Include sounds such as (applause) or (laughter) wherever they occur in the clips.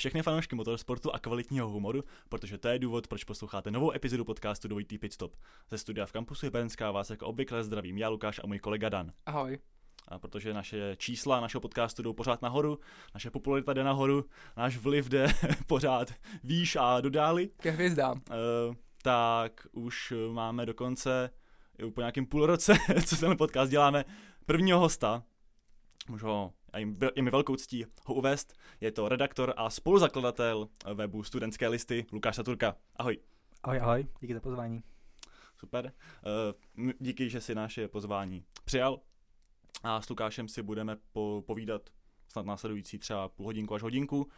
všechny fanoušky motorsportu a kvalitního humoru, protože to je důvod, proč posloucháte novou epizodu podcastu Dvojitý Pit Stop. Ze studia v kampusu Hyperenská vás jako obvykle zdravím já, Lukáš a můj kolega Dan. Ahoj. A protože naše čísla našeho podcastu jdou pořád nahoru, naše popularita jde nahoru, náš vliv jde (laughs) pořád výš a dodáli, Ke hvězdám. uh, tak už máme dokonce po nějakým půl roce, (laughs) co ten podcast děláme, prvního hosta. Můžu ho, a jim, je mi velkou ctí ho uvést. Je to redaktor a spoluzakladatel webu Studentské listy Lukáš Saturka. Ahoj. Ahoj, ahoj, díky za pozvání. Super. Uh, díky, že si naše pozvání přijal. A s Lukášem si budeme po, povídat snad následující třeba půl hodinku až hodinku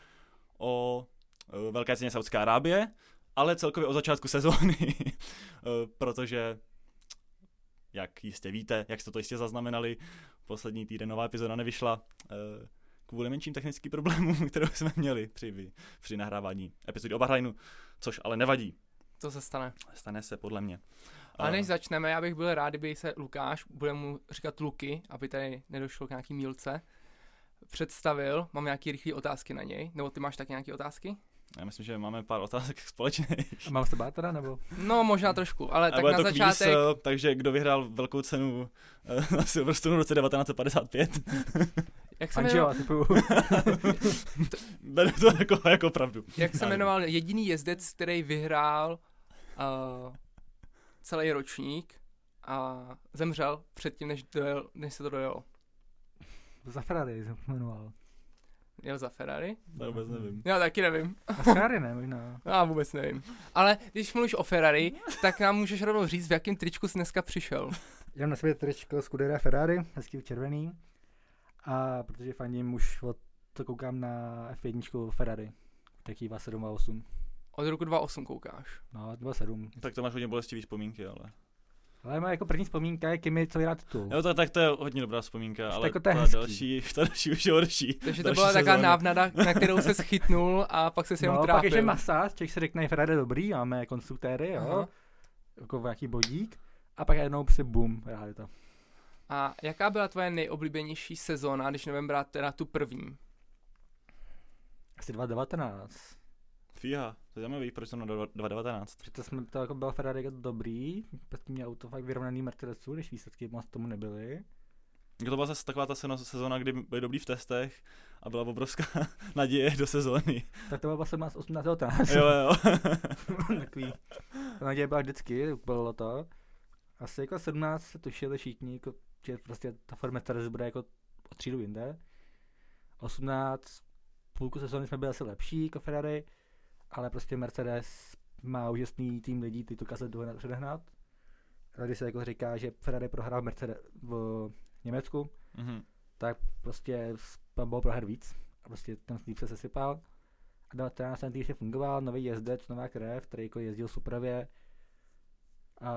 o uh, velké ceně Saudské Arábie, ale celkově o začátku sezóny, uh, (laughs) protože jak jistě víte, jak jste to jistě zaznamenali, poslední týden nová epizoda nevyšla uh, kvůli menším technickým problémům, (laughs) které jsme měli při, při nahrávání epizody o Bahrajnu, což ale nevadí. To se stane. Stane se podle mě. A než začneme, já bych byl rád, kdyby se Lukáš, bude mu říkat Luky, aby tady nedošlo k nějaký mílce, představil, mám nějaké rychlé otázky na něj, nebo ty máš taky nějaké otázky? Já myslím, že máme pár otázek (laughs) společných. A mám se bát teda, nebo? No, možná trošku, ale A tak bude na to začátek... Kvíz, takže kdo vyhrál velkou cenu eh, (laughs) na Silverstone v roce 1955? (laughs) jak se, jmenoval, typu. Beru to jako, jako pravdu. jak se jmenoval jediný jezdec, který vyhrál uh, celý ročník a zemřel předtím, než, dojel, než se to dojelo. Za Ferrari jsem jmenoval. Jel za Ferrari? To vůbec nevím. Já taky nevím. A Ferrari ne, možná. (laughs) Já vůbec nevím. Ale když mluvíš o Ferrari, tak nám můžeš rovnou říct, v jakém tričku jsi dneska přišel. Já mám na sobě tričko Scudera Ferrari, hezký červený. A protože fandím už od to koukám na F1 Ferrari. Taký 7 a 8. Od roku 2008 koukáš. No, 27. Tak to máš hodně bolestivý vzpomínky, ale... Ale moje jako první vzpomínka je Kimi, co vyhrál titul. Jo, to, tak to je hodně dobrá vzpomínka, ale jako to je ta hezký. další, ta další už je horší. Takže to byla taková návnada, na kterou se schytnul a pak se si jenom no, pak trápil. ještě masáž, člověk si řekne, Ferrari je dobrý, máme konstruktéry, jo. Aha. Jako nějaký bodík. A pak jednou prostě boom, vyhráli to. A jaká byla tvoje nejoblíbenější sezóna, když nebudeme brát teda tu první? Asi 2019. Fíha, to je zajímavý, proč jsem na 2019. Že to, jsme, to jako byl Ferrari jako dobrý, předtím měl auto fakt vyrovnaný Mercedesu, když výsledky moc tomu nebyly. Jako to byla zase taková ta sezóna, kdy byli dobrý v testech a byla obrovská (laughs) naděje do sezóny. Tak to bylo 17, 18, 19. Jo, jo. (laughs) Takový. To naděje byla vždycky, bylo to. Asi jako 17 se tušili všichni, jako, že prostě ta Ford Mercedes bude jako o třídu jinde. 18, půlku sezóny jsme byli asi lepší jako Ferrari, ale prostě Mercedes má úžasný tým lidí, ty tu kazetu předehnat. A když se jako říká, že Ferrari prohrál Mercedes v Německu, Mhm. tak prostě tam bylo prohrát víc. A prostě ten tým se sesypal. A 19 ten tým ještě fungoval, nový jezdec, nová krev, který jako jezdil supravě. A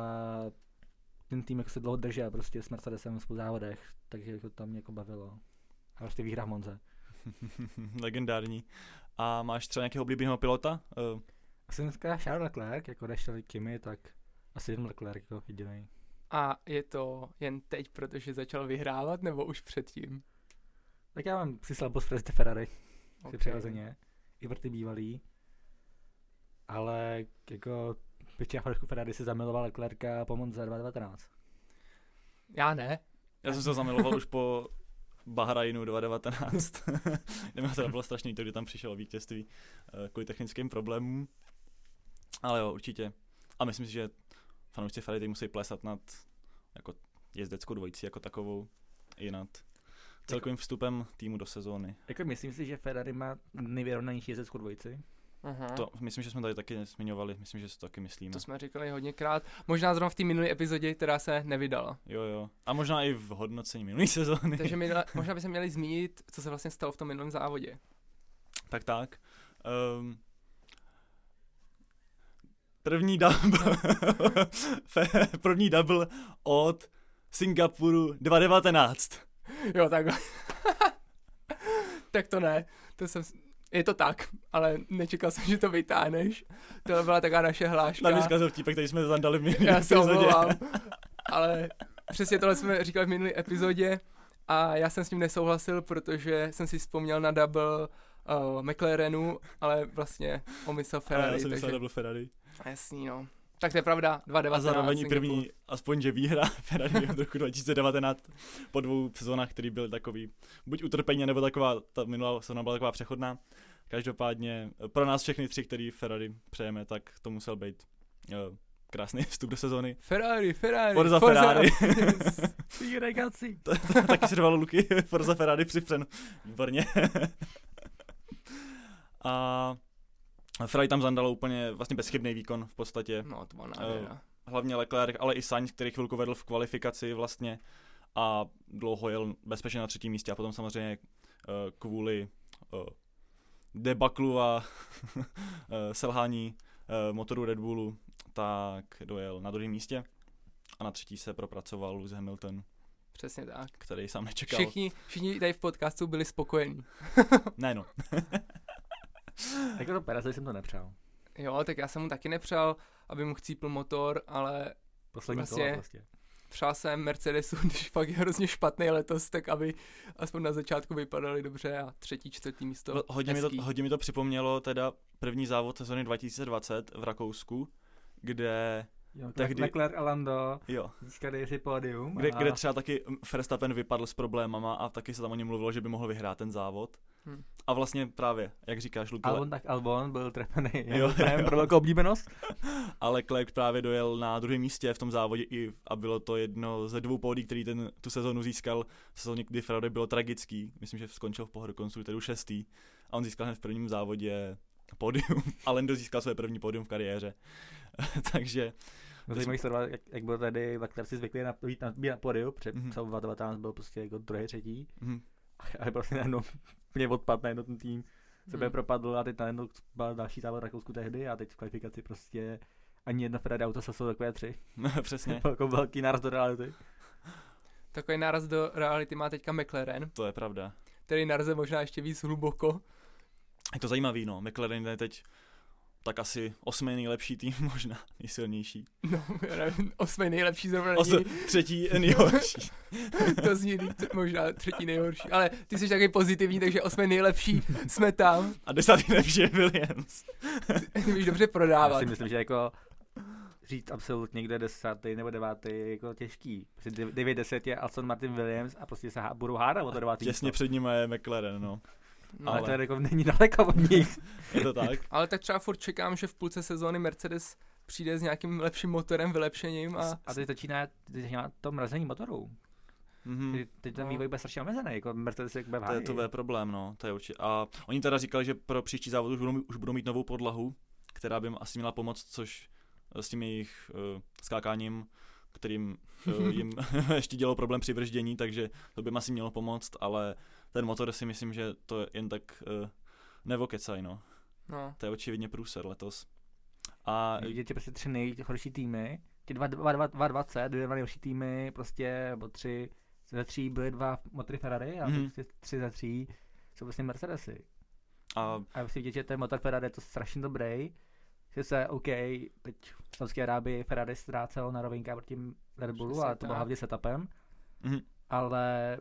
ten tým jako se dlouho držel prostě s Mercedesem v závodech, takže jako to mě jako bavilo. A prostě výhra v Monze. (laughs) Legendární. A máš třeba nějakého oblíbeného pilota? Uh, Asi dneska Charles Leclerc, jako když Kimi, tak asi jen Leclerc jako jediný. A je to jen teď, protože začal vyhrávat, nebo už předtím? Tak já mám si slabost pro ty Ferrari, okay. Přirozeně. I pro ty bývalý. Ale jako většina fanoušků Ferrari si zamiloval Leclerca po Monze 2019. Já ne. já jsem se zamiloval už po Bahrajnu 2019. Kde mi to bylo strašný, to, kdy tam přišel vítězství uh, kvůli technickým problémům. Ale jo, určitě. A myslím si, že fanoušci Ferrari musí plesat nad jako jezdeckou dvojici jako takovou i nad celkovým vstupem týmu do sezóny. Jako myslím si, že Ferrari má nejvyrovnanější jezdeckou dvojici. Aha. To myslím, že jsme tady taky zmiňovali, myslím, že si to taky myslíme. To jsme říkali hodněkrát. Možná zrovna v té minulé epizodě, která se nevydala. Jo, jo. A možná i v hodnocení minulé (laughs) sezóny. Takže minule, možná by se měli zmínit, co se vlastně stalo v tom minulém závodě. Tak tak. Um, první double, (laughs) (laughs) první double od Singapuru 2019. Jo, takhle. tak to ne. To jsem, je to tak, ale nečekal jsem, že to vytáhneš. To byla taková naše hláška. Tam mi vtípek, který jsme tam dali v minulý Já se omlouvám, (laughs) ale přesně tohle jsme říkali v minulé epizodě a já jsem s ním nesouhlasil, protože jsem si vzpomněl na double uh, McLarenu, ale vlastně omysl Ale já Ferrari, jsem takže myslel, byl Ferrari. jasný, no. Tak to je pravda, 2.19 A zároveň první, aspoň že výhra (laughs) Ferrari v roku 2019 po dvou sezónách, který byl takový buď utrpení, nebo taková, ta minulá sezóna byla taková přechodná. Každopádně eh, pro nás všechny tři, který Ferrari přejeme, tak to musel být uh, krásný (laughs) vstup do sezóny. Ferrari, Ferrari, Forza Ferrari. (laughs) Regaci. Taky si řvalo Luky, (laughs) Forza Ferrari připřen. Výborně. a Ferrari tam zandalo úplně vlastně bezchybný výkon v podstatě. No, to byla nádhera. hlavně Leclerc, ale i Sainz, který chvilku vedl v kvalifikaci vlastně a dlouho jel bezpečně na třetím místě a potom samozřejmě uh, kvůli uh, debaklu a uh, (laughs) selhání uh, motoru Red Bullu, tak dojel na druhém místě a na třetí se propracoval Lewis Hamilton, Přesně tak. který sám nečekal. Všichni, všichni tady v podcastu byli spokojení. (laughs) Ne no, (laughs) Jako to Perezovi jsem to nepřál. Jo, tak já jsem mu taky nepřál, aby mu chcípl motor, ale Poslední Vlastně- vlastně... prostě. Přál jsem Mercedesu, (laughs) když fakt je hrozně špatný letos, tak aby aspoň na začátku vypadali dobře a třetí, čtvrtý místo hodně mi, to, hodně mi to připomnělo teda první závod sezóny 2020 v Rakousku, kde, Jo, Tehdy... Leclerc a Lando jo, získali si pódium. Kde, a... kde třeba taky Verstappen vypadl s problémama a taky se tam o něm mluvilo, že by mohl vyhrát ten závod. Hm. A vlastně právě, jak říkáš, Luke, Albon tak Albon byl trefený. (laughs) Jo, Jo, pro velkou oblíbenost. (laughs) ale Leclerc právě dojel na druhém místě v tom závodě i a bylo to jedno ze dvou pódí, který ten, tu sezonu získal v sezóně, kdy Ferrari bylo tragický. Myslím, že skončil v pohodu konstruktorů šestý a on získal hned v prvním závodě pódium (laughs) a Lando získal své první pódium v kariéře. Takže No, zajímavý sledovat, jak, jak byl tady Leclerc si zvyklý na, být na, být na podiu, před Mhm. mm-hmm. celou 2019 byl prostě jako druhý, třetí. hm, A prostě najednou mě odpadl najednou ten tým. Sebe Hmm. propadl a teď najednou byl další závod Rakousku tehdy a teď v kvalifikaci prostě ani jedno Ferrari auto se takové tři. (laughs) přesně, (laughs) jako velký náraz do reality. Takový náraz do reality má teďka McLaren, to je pravda. který narze možná ještě víc hluboko. Je to zajímavý, no. McLaren je teď tak asi osmý nejlepší tým, (laughs) možná nejsilnější. No, já (laughs) nevím, osmý nejlepší zrovna Os, není. třetí nejhorší. (laughs) to zní možná třetí nejhorší. Ale ty jsi taky pozitivní, takže osmý nejlepší jsme tam. A desátý nejlepší je Williams. Ty víš dobře Já prodávat. si myslím, že jako říct absolutně někde desátý nebo devátý je jako těžký. Prostě 9-10 je Aston Martin Williams a prostě se há, budou hádat o to devátý Těsně před ním je McLaren, no. No, Ale ale- to je jako není daleko od nich. (laughs) Je to tak? (laughs) Ale tak třeba furt čekám, že v půlce sezóny Mercedes přijde s nějakým lepším motorem, vylepšením a A teď začíná, teď začíná to mrazení motorů. Mhm. Teď, teď ten No. vývoj bude strašně omezený, jako Mercedes jak bude To je, to je problém, no, to je určitě. A oni teda říkali, že pro příští závod už budou, už budou mít novou podlahu, která by jim asi měla pomoct, což s tím jejich uh, skákáním, kterým uh, (laughs) jim (laughs) ještě dělalo problém při brždění, takže to by asi mělo pomoct, ale ten motor si myslím, že to je jen tak uh, nevokecaj, no. no, To je očividně průser letos. A Vidět, že prostě tři nejhorší týmy, ty dva, dva, dva, dva, 20, dvě dva nejhorší týmy, prostě, nebo tři, ze tří byly dva motory Ferrari a mm. prostě tři ze tří jsou prostě Mercedesy. a A prostě vidět, že ten motor Ferrari je to strašně dobrý. Že se, OK, teď v Saudské Arábii Ferrari ztrácel na rovinkách proti Red Bullu, ale to bylo hlavně setupem. mhm, Ale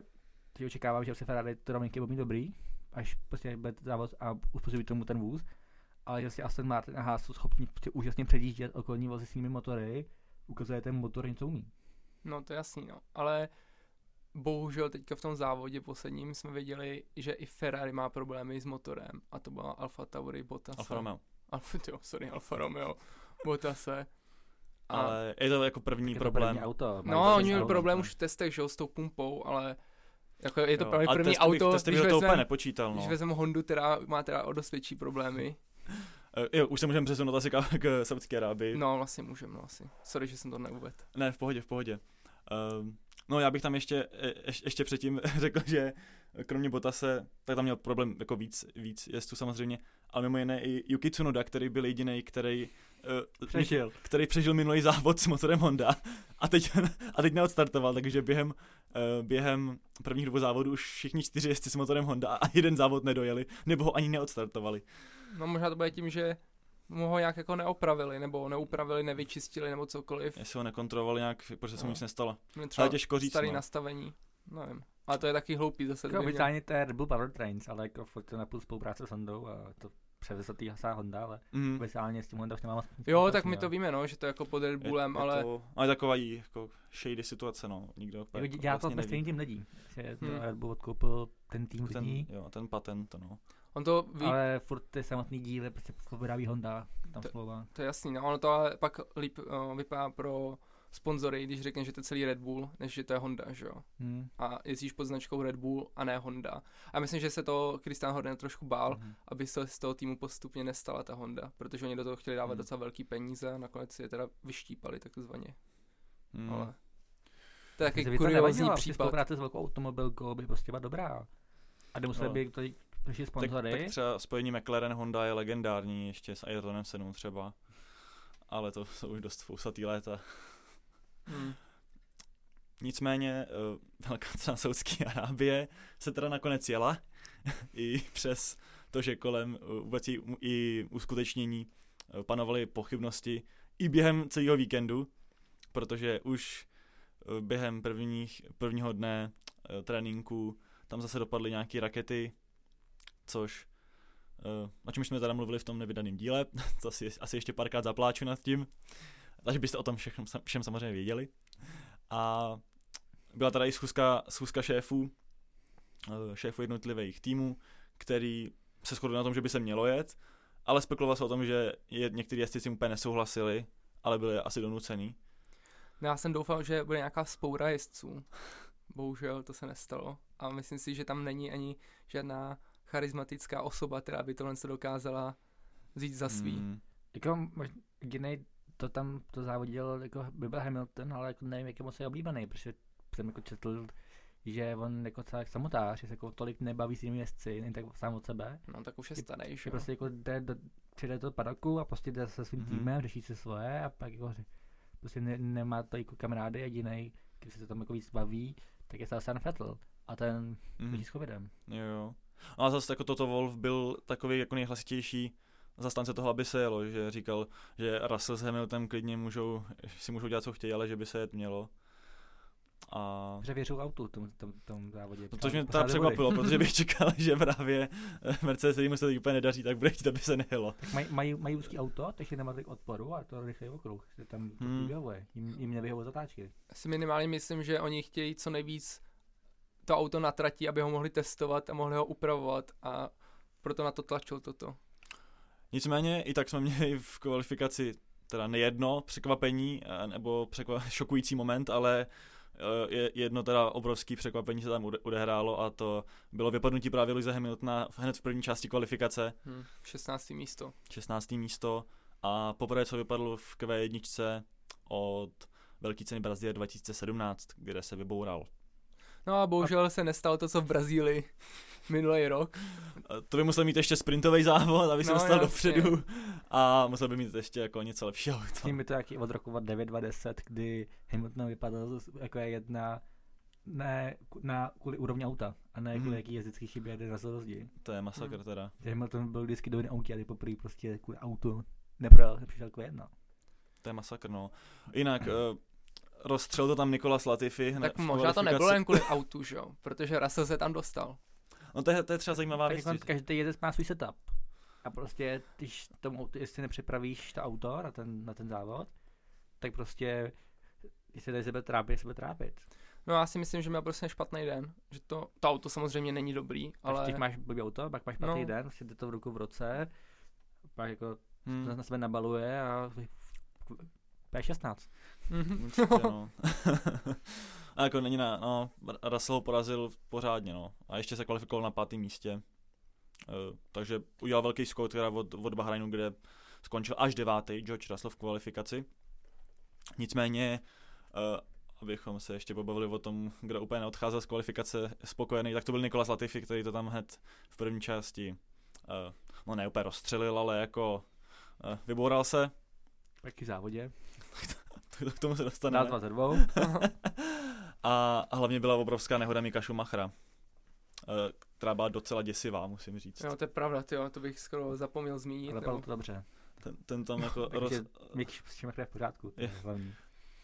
teď očekávám, že prostě Ferrari ty rovinky budou mít dobrý, až prostě bude závod a uspůsobí tomu ten vůz. Ale že prostě Aston Martin a Haas jsou schopni prostě úžasně předjíždět okolní vozy svými motory, ukazuje ten motor něco umí. no to je jasný, no. Ale bohužel teďka v tom závodě posledním jsme viděli, že i Ferrari má problémy s motorem a to byla Alfa Tauri Bottas. Alfa Romeo. Alfa, (laughs) jo, sorry, Alfa Romeo. Bottase. A, Ale je to jako první Je to problém. první auto. no, oni měli problém už v testech, že jo, s tou pumpou, ale jako je to Jo, právě první bych- auto, bych když do toho úplně vezmem, nepočítal, když no. vezmem Hondu, která má teda o dost větší problémy. (laughs) Eh, Jo, už se můžeme přesunout asi k, k Saudské Arábii. No, vlastně můžem, no asi. Sorry, že jsem to neuvedl. Ne, v pohodě, v pohodě. Um, no já bych tam ještě, je, ještě předtím (laughs) řekl, že kromě Botase, tak tam měl problém jako víc, víc jezdců samozřejmě, ale mimo jiné i Yuki Tsunoda, který byl jediný, který, uh, Přežil. který přežil minulý závod s motorem Honda (laughs) a teď, a teď neodstartoval, takže během, uh, během prvních dvou závodů už všichni čtyři jezdci s motorem Honda a jeden závod nedojeli, nebo ho ani neodstartovali. No možná to bude tím, že mu ho nějak jako neopravili, nebo neupravili, nevyčistili, nebo cokoliv. Jestli ho nekontrolovali nějak, protože se mu No. nic nestalo. Měl třeba těžko říct, starý no. nastavení. nevím. Ale to je taky hloupý zase. Jako oficiálně to je Red Bull Powertrains, ale jako furt to napůl spolupráce s Hondou a to převezl tý hasá Honda, ale Mm. oficiálně s tím Honda už nemá moc nic Jo, tak my to víme, no, že to je jako pod Red Bullem, je, ale Je to, ale taková jí jako shady situace, no. Nikdo Jako jako dělá to vlastně ve neví. stejný tým lidí. Že Hmm. Red Bull odkoupil ten tým ten, lidí, jo, ten patent, no. On to ví, ale furt ty samotný díly prostě vyrábí Honda, tam To- smlouva. to je jasný, no, ono to ale pak líp uh, vypadá pro sponzory, když řekne, že to je celý Red Bull, než že to je Honda, že jo. Hmm. A jezdíš pod značkou Red Bull a ne Honda. A myslím, že se to Christian Horner trošku bál, Mhm. aby se z toho týmu postupně nestala ta Honda, protože oni do toho chtěli dávat Hmm. docela velký peníze a nakonec si je teda vyštípali takzvaně. Mm. Ale to je kuriózní nevadilo, prostě případ. spolupráce s velkou automobilkou by prostě byla dobrá. A nemuseli No. by to tak, sponzory. tak třeba spojení McLaren Honda je legendární ještě s Ayrtonem 7 třeba. Ale to jsou už dost fousatý léta. Hmm. Nicméně uh, velká cena Saudské Arábie se teda nakonec jela (laughs) i přes to, že kolem uh, vůbec i, i uskutečnění uh, panovaly pochybnosti i během celého víkendu, protože už uh, během prvních, prvního dne uh, tréninku tam zase dopadly nějaké rakety, což uh, o čem jsme teda mluvili v tom nevydaném díle, (laughs) to asi, asi ještě párkrát zapláču nad tím, takže byste o tom všechno, všem samozřejmě věděli. A byla tady i schůzka, schůzka šéfů, eh, šéfů jednotlivých týmů, který se shodli na tom, že by se mělo jet, ale spekulovalo se o tom, že je, některý jezdci si úplně nesouhlasili, ale byli asi donucený. No, Já jsem doufal, že bude nějaká spoura jezdců. Bohužel to se nestalo. A myslím si, že tam není ani žádná charismatická osoba, která by tohle se dokázala vzít za svý. Hmm. Mm, Jako mož- jedinej to tam to závodil jako by byl Hamilton, ale jako nevím, jak je moc je oblíbený, protože jsem jako četl, že on jako celý samotář, že se jako tolik nebaví s jinými jezdci, jen tak sám od sebe. No tak už je starý, že prostě jako jde do, přijde do padoku a prostě jde se svým Mhm. týmem, řeší si svoje a pak jako prostě ne, nemá to jako kamarády jediný, když se to tam jako víc baví, tak je Sebastian Vettel a ten mm, s covidem. jo, jo. No a zase jako Toto Wolf byl takový jako nejhlasitější zastánce toho, aby se jelo, že říkal, že Russell s Hamiltonem klidně můžou, si můžou dělat, co chtějí, ale že by se jet mělo. A Protože věřil autu v tom, tom, tom závodě. No, což mě teda překvapilo, protože bych (laughs) čekal, že právě eh, Mercedes, kterýmu se to úplně nedaří, tak bude chtít, aby se nejelo. Tak mají, mají, mají úzký auto, takže nemá tolik odporu a to rychlý okruh, že tam to Hmm. vyhovuje. Jim, jim nevyhovuje zatáčky. Si minimálně myslím, že oni chtějí co nejvíc to auto na trati, aby ho mohli testovat a mohli ho upravovat a proto na to tlačil toto. Nicméně i tak jsme měli v kvalifikaci teda nejedno překvapení eh, nebo překva- (laughs) šokující moment, ale eh, je jedno teda obrovský překvapení se tam odehrálo a to bylo vypadnutí právě Luise Hamiltona hned v první části kvalifikace, Hm. 16. místo. 16. místo a poprvé co vypadl v Q1 od Velké ceny Brazílie 2017, kde se vyboural. No a bohužel se nestalo to, co v Brazílii minulý rok. Eh, To by musel mít ještě sprintový závod, aby se No, dostal jasně. dopředu a musel by mít ještě jako něco lepšího S auto. ním je to taky od roku 9-10, kdy Hamilton vypadal jako je jedna ne na kvůli úrovni auta a ne kvůli Mhm. jaký jezdecký chybě jeden na rozdíl. To je masakr Hmm. teda. Hamilton byl vždycky dobrý na autě a ty poprvé prostě kvůli autu neprojel, přišel jako jedna. To je masakr, no. Jinak, uh, (clears throat) rozstřel to tam Nikolas Latifi. hned Tak v možná to nebylo jen kvůli (laughs) autu, že jo? Protože Russell se tam dostal. No to je, to je třeba zajímavá Tak věc. jako každý jezdec má svůj setup. A prostě, když tomu jestli nepřipravíš to auto na ten, na ten závod, tak prostě, jestli tady sebe trápit, sebe trápit. No já si myslím, že měl prostě špatný den. Že to, to auto samozřejmě není dobrý, Ale... ale Když máš blbý auto, pak máš špatný No. den, prostě jde to v ruku v roce, pak jako Hmm. to na sebe nabaluje a P16. Mhm. Určitě, no. (laughs) a jako není na, no, Russell ho porazil pořádně, no. A ještě se kvalifikoval na pátém místě. Uh, takže udělal velký skok teda od, od Bahrajnu, kde skončil až devátý George Russell v kvalifikaci. Nicméně, uh, abychom se ještě pobavili o tom, kdo úplně neodcházel z kvalifikace spokojený, tak to byl Nikolas Latifi, který to tam hned v první části, uh, no ne úplně rozstřelil, ale jako uh, vyboural se, Taky v závodě. (laughs) k tomu se dostaneme. dva ze dvou. A (laughs) a hlavně byla obrovská nehoda Mika Schumachera, eh, která byla docela děsivá, musím říct. jo, to je pravda, tyjo, to bych skoro zapomněl zmínit. Ale padlo to dobře. Ten, ten tam jako (laughs) roz... Mick Schumacher je v pořádku, to je Je. hlavní.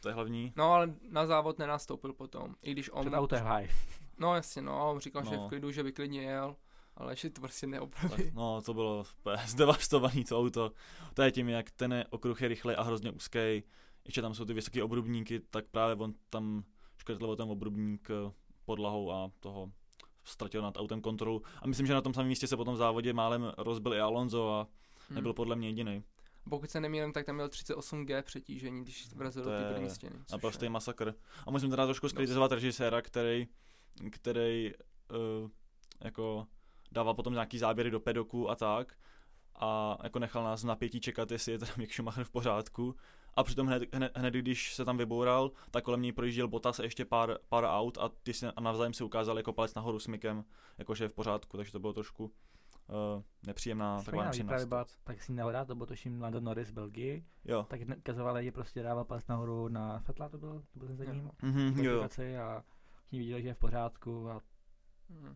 to je hlavní. No ale na závod nenastoupil potom, i když on... Před auto je high. No jasně, no, on říkal, že je No. v klidu, že by klidně jel, ale že to prostě Tak, neopraví. no, to bylo (laughs) zdevastovaný to auto. To je tím, jak ten okruh je rychlej a hrozně úzký. Ještě tam jsou ty vysoké obrubníky, tak právě on tam škrtl ten obrubník eh, podlahou a toho ztratil nad autem kontrolu. A myslím, že na tom samém místě se potom v závodě málem rozbil i Alonso a Hm. nebyl podle mě jediný. Pokud se nemýlím, tak tam měl 38G přetížení, když vrazil do té první stěny. Naprostý je- masakr. A musím teda trošku skritizovat režiséra, který, který uh, jako dával potom nějaký záběry do pedoku a tak a jako nechal nás napětí čekat, jestli je teda Mick Schumacher v pořádku. A přitom hned, hned, hned, když se tam vyboural, tak kolem něj projížděl Bottas a ještě pár, pár aut a ty si a navzájem si ukázali jako palec nahoru s Mickem, jakože je v pořádku, takže to bylo trošku uh, nepříjemná taková že nepříjemná právě byla tak si nehoda, to byl tuším Lando Norris v Belgii, Jo. tak ukazovali, že prostě dával pas nahoru na Fetla, to byl, to byl ten za ním. Mhm, jo, a všichni viděli, že je v pořádku a Hm.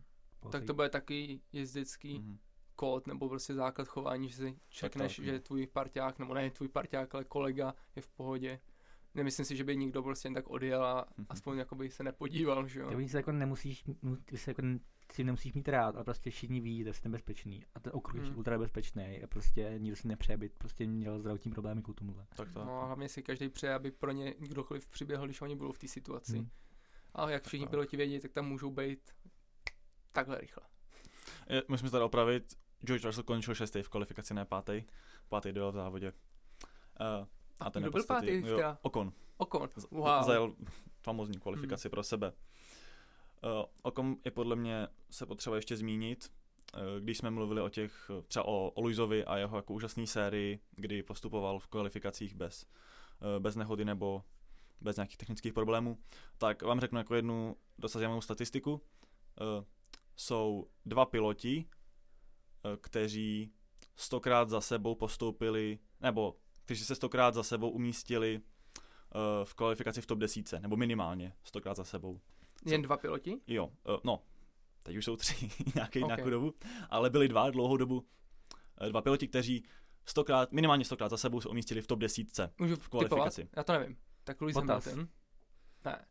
Tak to bude takový jezdecký Mhm. kód nebo prostě základ chování, že si čekneš, tak, že no. tvůj parťák, nebo ne tvůj parťák, ale kolega je v pohodě. Nemyslím si, že by nikdo prostě jen tak odjel a Mhm. aspoň jakoby se nepodíval, že jo. Ty se jako nemusíš, mu- ty se jako si nemusíš mít rád, ale prostě všichni ví, že jsi nebezpečný. A ten okruh je Hmm. ultra nebezpečný a prostě nikdo si nepřeje být, prostě měl zdravotní problémy kvůli tomuhle. Tak to. No a hlavně si každý přeje, aby pro ně kdokoliv přiběhl, když oni budou v té situaci. Hmm. A jak všichni tak. piloti vědí, tak tam můžou být takhle rychle. Musíme se tady opravit. George Russell končil šestý v kvalifikaci, ne pátý. Pátý dojel v závodě. Uh, a ten kdo byl pátý jo? Okon. Okon. Wow. Zajel famózní kvalifikaci pro sebe. Uh, Okon je podle mě se potřeba ještě zmínit, uh, když jsme mluvili o těch, eh, třeba o, o Luizovi a jeho jako úžasné sérii, kdy postupoval v kvalifikacích bez, uh, bez nehody nebo bez nějakých technických problémů, tak vám řeknu jako jednu zajímavou statistiku. Jsou dva piloti, uh, kteří stokrát za sebou postoupili, nebo kteří se stokrát za sebou umístili uh, v kvalifikaci v top 10, nebo minimálně stokrát za sebou. Jen dva piloti? Jo, uh, no, teď už jsou tři (laughs) nějaký, Ok. nějakou dobu, ale byli dva dlouhou dobu, dva piloti, kteří stokrát, minimálně stokrát za sebou se umístili v top 10. Můžu V kvalifikaci. typovat? Já to nevím. Tak Bottas. Hamilton. Ne.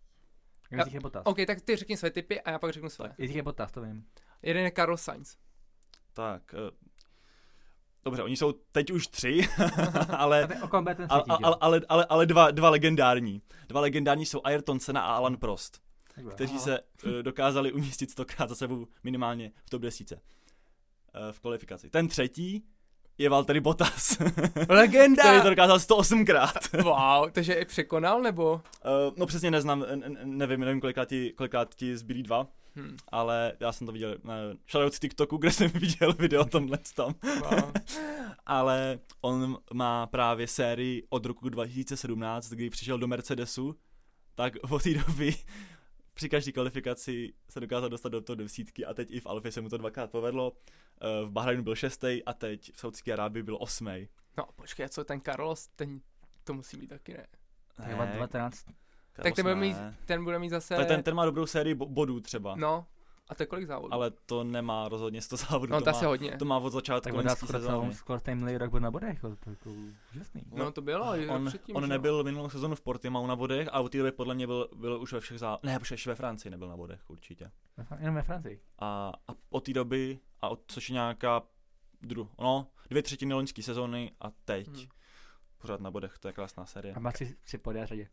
Nich je Bottas. OK, tak ty řekni své typy a já pak řeknu své. Nich je Bottas, to vím. Jeden je Carlos Sainz. Tak, uh, dobře, oni jsou teď už tři, (laughs) ale, ale, ale, ale, ale, dva, dva legendární. Dva legendární jsou Ayrton Senna a Alan Prost. kteří Aha. se uh, dokázali umístit stokrát za sebou minimálně v top 10 uh, v kvalifikaci. Ten třetí je Valtteri Bottas, (laughs) Legenda! který to dokázal 108krát. (laughs) Wow, takže je překonal, nebo? Uh, no přesně neznám, nevím, nevím kolikrát ti, kolikrát ti zbylí dva, Hm, ale já jsem to viděl na shoutout z TikToku, kde jsem (laughs) viděl video o tomhle tam. wow. ale on má právě sérii od roku 2017, kdy přišel do Mercedesu, tak od té doby při každé kvalifikaci se dokázal dostat do toho desítky a teď i v Alfě se mu to dvakrát povedlo. Eh, V Bahrajnu byl šestý a teď v Saudské Arábii byl osmý. No počkej, co ten Carlos, ten, to musí být taky ne. tak je 19. tak ten bude, mít, ten bude mít zase... ten, ten, ten má dobrou sérii bo- bodů třeba, No, a to je kolik závodů? ale to nemá rozhodně 100 závodů, no, to, má, asi hodně. to má od začátku loňský skoro sezóny. celou, skoro ten minulý rok byl na bodech, to je jako úžasný. No to bylo, On, předtím, on že nebyl minulou sezonu v Portimao na bodech a od té doby podle mě byl, byl už ve všech závodech. Ne, protože ještě ve Francii nebyl na bodech určitě. Jenom ve Francii. A, a od té doby, a od, což je nějaká dru, no, dvě třetiny loňské sezóny a teď. Hmm. Pořád na bodech, to je krásná série. A má tři, tři pody řadě.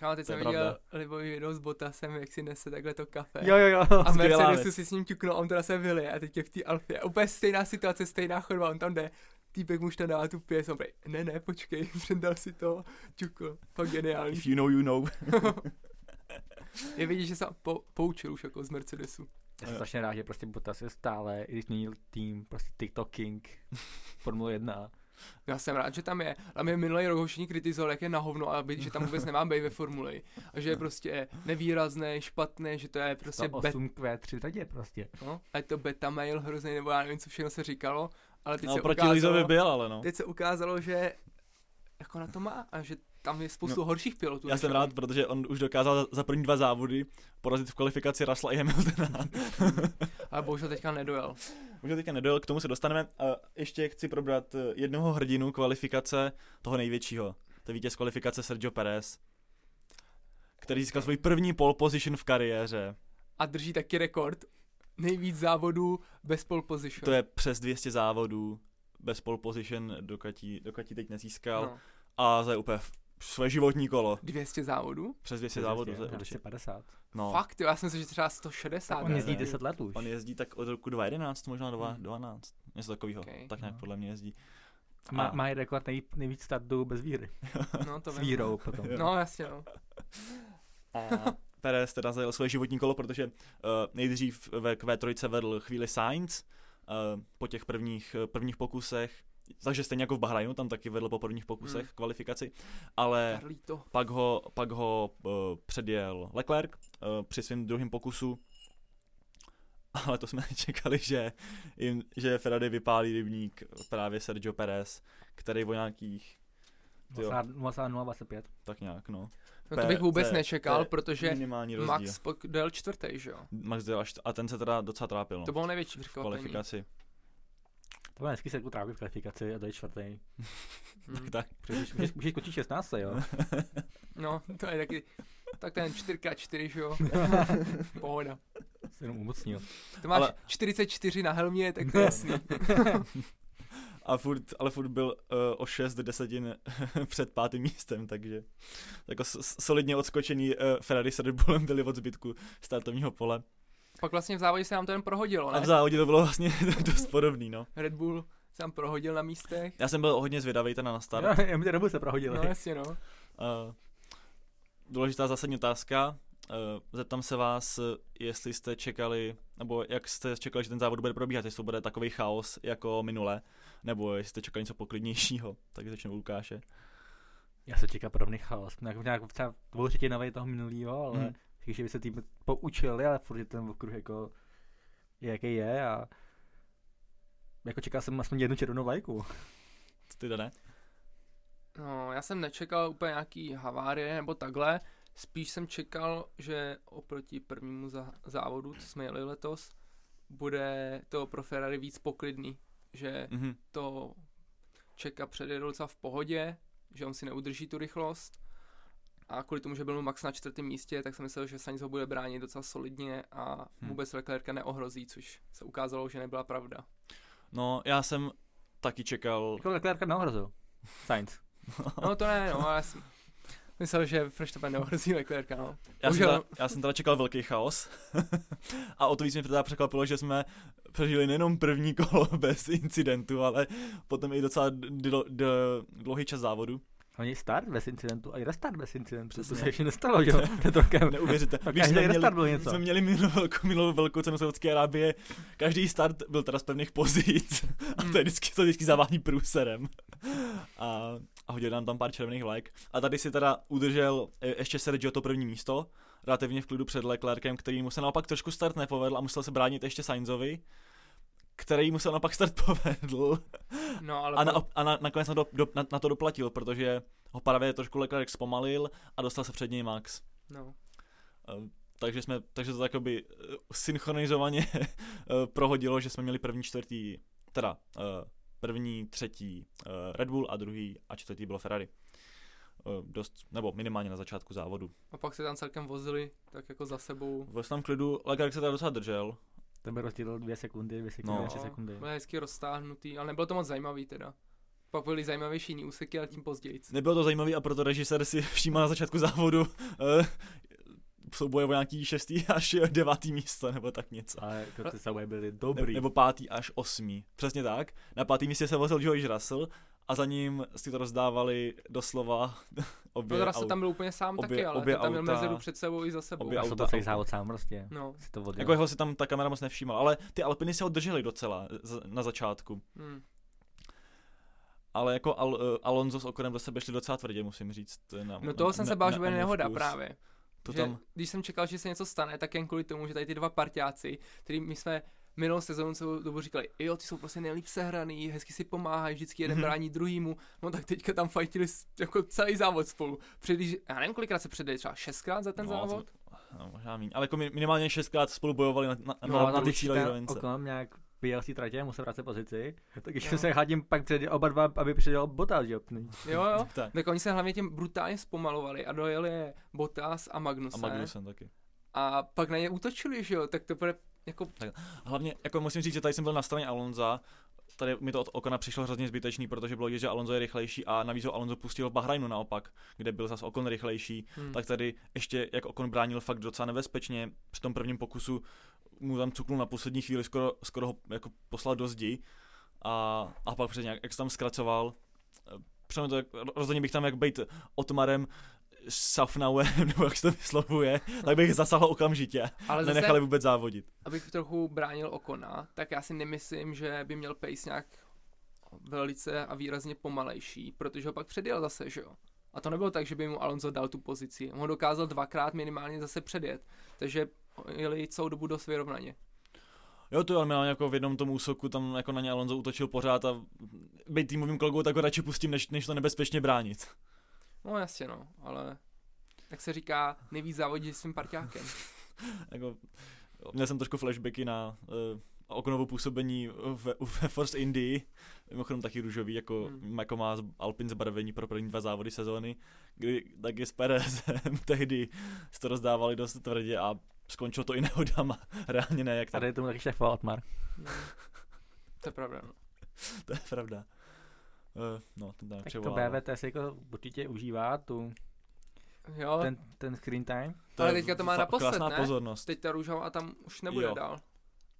Kámo, teď To jsem viděl pravda. Libový video s Botasem, jak si nese takhle to kafe. Jo, jo, jo. A Mercedesu si s ním ťuknul, on teda se vylije a teď je v té Alfě. Úplně stejná situace, stejná chodba, on tam jde. Týpek mu tam dává tu pěs, on prej, ne, ne, počkej, (laughs) předal si to, ťukl. Fakt geniální. If you know, you know. (laughs) Je vidět, že se po, poučil už jako z Mercedesu. Já jsem strašně rád, že prostě Bottas je stále, i když není tým, prostě TikTok King, (laughs) Formule 1. Já jsem rád, že tam je. A mě minulý rok ho všichni kritizovali, jak je na hovno a by, že tam vůbec nemá být ve formuli. A že je prostě nevýrazný, špatný, že to je prostě bet, 8 Q3 řadě prostě. no, a je to beta mail hrozný, nebo já nevím, co všechno se říkalo. Ale teď No, se proti ukázalo, Lizovi byl, ale no. teď se ukázalo, že jako na to má a že tam je spoustu No, horších pilotů. Já jsem on. rád, protože on už dokázal za- za první dva závody porazit v kvalifikaci Russella i Hamiltona. (laughs) Ale bohužel teďka nedojel. Možná teďka nedojel, k tomu se dostaneme. A ještě chci probrat eh, jednoho hrdinu kvalifikace, toho největšího. To je vítěz kvalifikace Sergio Perez. který získal svůj první pole position v kariéře. A drží taky rekord. Nejvíc závodů bez pole position. To je přes 200 závodů bez pole position, dokud ji, teď nezískal. no. A za úplně své životní kolo. 200 závodů? Přes 200 závodů. to je Na určitě. 250. No, Fakt, jo, já jsem myslel, že třeba 160. Tak on jezdí ne. 10 let už. on jezdí tak od roku 2011, možná dva- Hmm. 12. Něco takového. Okay. Tak nějak No. podle mě jezdí. Má, A- má i rekord nej, nejvíc startů bez víry. (laughs) No, to S vím. vírou potom. Jo. No, jasně, no. (laughs) A Perez teda zajel svoje životní kolo, protože uh, nejdřív ve Q3 vedl chvíli Sainz uh, po těch prvních, uh, prvních pokusech, takže stejně jako v Bahrajnu, tam taky vedl po prvních pokusech Hmm. kvalifikaci, ale Carlito. pak ho, pak ho uh, předjel Leclerc uh, při svém druhém pokusu, (laughs) ale to jsme (laughs) čekali, že, jim, že Ferrari vypálí rybník právě Sergio Perez, který o nějakých, tyjo, 0,025. tak nějak, no. No to bych vůbec nečekal, protože minimální rozdíl. Max pok- dojel čtvrtý, že jo? Max dojel a ten se teda docela trápil, no, To bylo největší v překvapení. kvalifikaci. To byl hezký se trávit v kvalifikaci a je čtvrtý. (laughs) Hmm. Tak, Můžeš, můžeš, můžeš skočit 16, jo? (laughs) No, to je taky, tak ten 4x4, že jo? (laughs) Pohoda. Jsi jenom umocnil. To máš Ale- ale... 44 na helmě, tak to je jasný. a furt, ale furt byl uh, o 6 desetin před pátým místem, takže jako solidně odskočený uh, Ferrari s Red Bullem byli od zbytku startovního pole. Pak vlastně v závodě se nám to jen prohodilo, A v ne? závodě to bylo vlastně (laughs) dost podobný, no. Red Bull se nám prohodil na místech. Já jsem byl hodně zvědavý ten na start. Já, já dobu se prohodili. No jasně, no. Uh, (laughs) důležitá zásadní otázka. Uh, zeptám se vás, jestli jste čekali, nebo jak jste čekali, že ten závod bude probíhat, jestli to bude takový chaos jako minule, nebo jestli jste čekali něco poklidnějšího. (laughs) Tak začnu u Lukáše. Já se čeká podobný chaos. Nějak, nějak třeba dvou třetinový toho minulýho, ale Hmm. Že by se tým poučili, ale furt je ten okruh jako jaký je a jako čekal jsem aspoň jednu červenou vlajku. Ty ne? No, já jsem nečekal úplně nějaký havárie nebo takhle. Spíš jsem čekal, že oproti prvnímu za- závodu, co jsme jeli letos, bude to pro Ferrari víc poklidný. Že Mhm. to čeka předjede docela v pohodě, že on si neudrží tu rychlost. A kvůli tomu, že byl Max na čtvrtém místě, tak jsem myslel, že Sainz ho bude bránit docela solidně a Hm. vůbec Leclerca neohrozí, což se ukázalo, že nebyla pravda. No, já jsem taky čekal, Jako Leclerc neohrozil. Sainz. (laughs) No to ne, no, ale já jsem myslel, že Verstappen neohrozí Leclerca, no. já jsem, teda, já jsem teda čekal velký chaos (laughs) a o to víc mě teda překvapilo, že jsme přežili nejenom první kolo (laughs) bez incidentu, ale potom i docela dlouhý čas závodu. Oni start bez incidentu a i restart bez incidentu. Přesně. To se ještě nestalo, že jo? Před rokem. Neuvěříte. A Když každý jsme měli, restart byl něco. jsme měli minulou velkou, minulou velkou cenu Saudské Arábie, každý start byl teda z pevných pozic (laughs) a to je vždycky, to vždycky zavání průserem. A, a hodil nám tam pár červených vlajek. A tady si teda udržel e, ještě Sergio to první místo, relativně v klidu před Leclerkem, který mu se naopak trošku start nepovedl a musel se bránit ještě Sainzovi, který mu se naopak start povedl No, ale a, na, a na, nakonec na, do, do, na, na to doplatil, protože ho právě trošku Leclerc zpomalil a dostal se před něj Max. no. Eh, takže jsme, takže to takoby eh, synchronizovaně (laughs) eh, prohodilo, že jsme měli první, čtvrtý, teda eh, první, třetí Red Bull a druhý a čtvrtý bylo Ferrari. Dost, nebo minimálně na začátku závodu. A pak se tam celkem vozili, tak jako za sebou. V tam klidu Leclerc se teda docela držel. To by rozdíl dvě sekundy, dvě sekundy, No. no. tři sekundy. Byl hezky roztáhnutý, ale nebylo to moc zajímavý teda. Pak byly zajímavější jiný úseky, ale tím později. Nebylo to zajímavé a proto režisér si (laughs) všímal na začátku závodu eh, souboje o nějaký šestý až devátý místo, nebo tak něco. Ale jako ty souboje byly Ne, dobrý. nebo pátý až osmý. Přesně tak. Na pátý místě se vozil George Russell a za ním si to rozdávali doslova (laughs) obě No aut- tam byl úplně sám obě- taky, ale obě tam měl mezeru před sebou i za sebou. obě a auta- to celý závod sám prostě. No, Si to odjel. Jako jeho si tam ta kamera moc nevšímala, ale ty Alpiny si ho drželi docela na začátku. hmm. Ale jako Al, uh, Alonso s Okonem do sebe šli docela tvrdě, musím říct. To je Na, no toho jsem se bál, že bude nehoda vkus. právě. To že, tam, Když jsem čekal, že se něco stane, tak jen kvůli tomu, že tady ty dva partiáci, který my jsme minulou sezónu celou dobu říkali, jo, ty jsou prostě nejlíp sehraný, hezky si pomáhají, vždycky jeden Mhm. brání druhýmu, no tak teďka tam fajtili jako celý závod spolu. Předlíž, já nevím, kolikrát se předali, třeba šestkrát za ten No, závod? no, možná míň. Ale jako mi- minimálně šestkrát spolu bojovali na, na, No, na, a na ty když. Okon nějak z té tratě, musel vracet pozici, tak ještě Jo. se chátím pak před oba dva, aby předjel Bottas, že jo. Jo, jo. (laughs) Tak. Tak oni se hlavně tím brutálně zpomalovali a dojeli je Bottas a A Magnussen. Magnussen taky. a pak na ně útočili, že jo, tak to bude jako, Hlavně, jako musím říct, že tady jsem byl na straně Alonza, tady mi to od Okona přišlo hrozně zbytečný, protože bylo vidět, že Alonso je rychlejší a navíc ho Alonso pustil v Bahrajnu naopak, kde byl zase Okon rychlejší, hm, tak tady ještě, jak Okon bránil fakt docela nebezpečně, při tom prvním pokusu mu tam cuknul na poslední chvíli, skoro, skoro ho jako poslal do zdi a, a pak přesně, jak, jak se tam zkracoval, eh, přesně to, rozhodně bych tam jak být Otmarem Safnauerem, (laughs) nebo jak se to vyslovuje, tak bych zasáhl okamžitě, ale zase, nenechali vůbec závodit. abych trochu bránil Okona, tak já si nemyslím, že by měl pace nějak velice a výrazně pomalejší, protože ho pak předjel zase, že jo. A to nebylo tak, že by mu Alonso dal tu pozici. On ho dokázal dvakrát minimálně zase předjet. Takže jeli celou dobu dost vyrovnaně. Jo, to ale jako v jednom tom úsoku tam jako na ně Alonso útočil pořád a být týmovým kolegou, tak ho radši pustím, než, než to nebezpečně bránit. No jasně no, ale tak se říká, nejvíc závodí s svým parťákem. (laughs) jako, měl jsem trošku flashbacky na uh, oknovo působení ve, ve Force Indy, mimochodem taky růžový, jako, Hmm. jako má z- Alpin zbarvení pro první dva závody sezóny, kdy taky s Perezem (laughs) tehdy se to rozdávali dost tvrdě a skončilo to i nehodama, (laughs) reálně ne, jak A tady, tady tomu taky šéfoval Otmar. No. To je pravda, no. to je pravda. Uh, no, ten tam Tak to převolává. BVT si jako určitě užívá tu, Jo, ten, ten screen time. To Ale je teďka to má naposled, ne? pozornost. teď ta růžová a tam už nebude Jo. dál.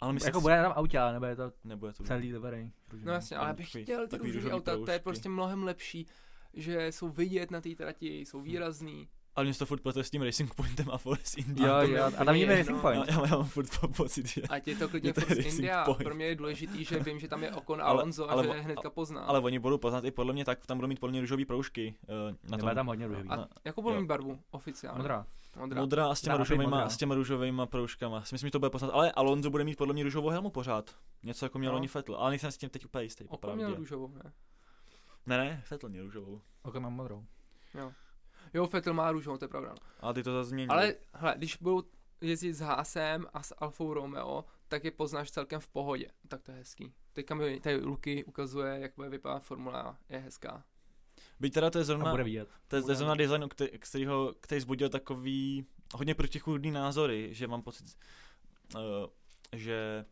Ale myslím, Jako bude na tam autě, ale nebude to nebude to celý dobrý. No jasně, ale Tam bych chtěl ty růžový auta, to je prostě mnohem lepší, že jsou vidět na té trati, jsou výrazný. Ale mě to furt plete s tím Racing Pointem a Force Indy. Jo, jo, a tam jedno. Racing Point. Já, já mám furt po- pocit, že... Ať je to klidně Je to Force India, Point. pro mě je důležitý, že vím, že tam je Okon a Ale- Alonso a ale že je hnedka pozná. Ale oni budou poznat i podle mě tak, tam budou mít podle mě růžový proužky. Uh, na tom. tam hodně růžový. a jakou budou mít barvu oficiálně? Modrá. Modrá. Modrá a s těma, modrá. s těma růžovýma proužkama. Si myslím, že to bude poznat. Ale Alonso bude mít podle mě růžovou helmu pořád. Něco jako měl No. oni Fettel. Ale nejsem s tím teď úplně jistý. Okon měl růžovou, ne? Ne, ne, Fettel měl růžovou. Oko mám modrou. Jo, Vettel má růžovou, to je pravda. no. Ale ty to zase. Ale hele, když budou jezdit s Haasem a s Alfou Romeo, tak je poznáš celkem v pohodě. Tak to je hezký. Teďka mi tady Luky ukazuje, jak bude vypadat Formula, je hezká. Byť teda to je A zrovna, bude vidět. to je, to je zrovna design, který, kterýho, který zbudil takový hodně protichůdný názory, že mám pocit, uh, že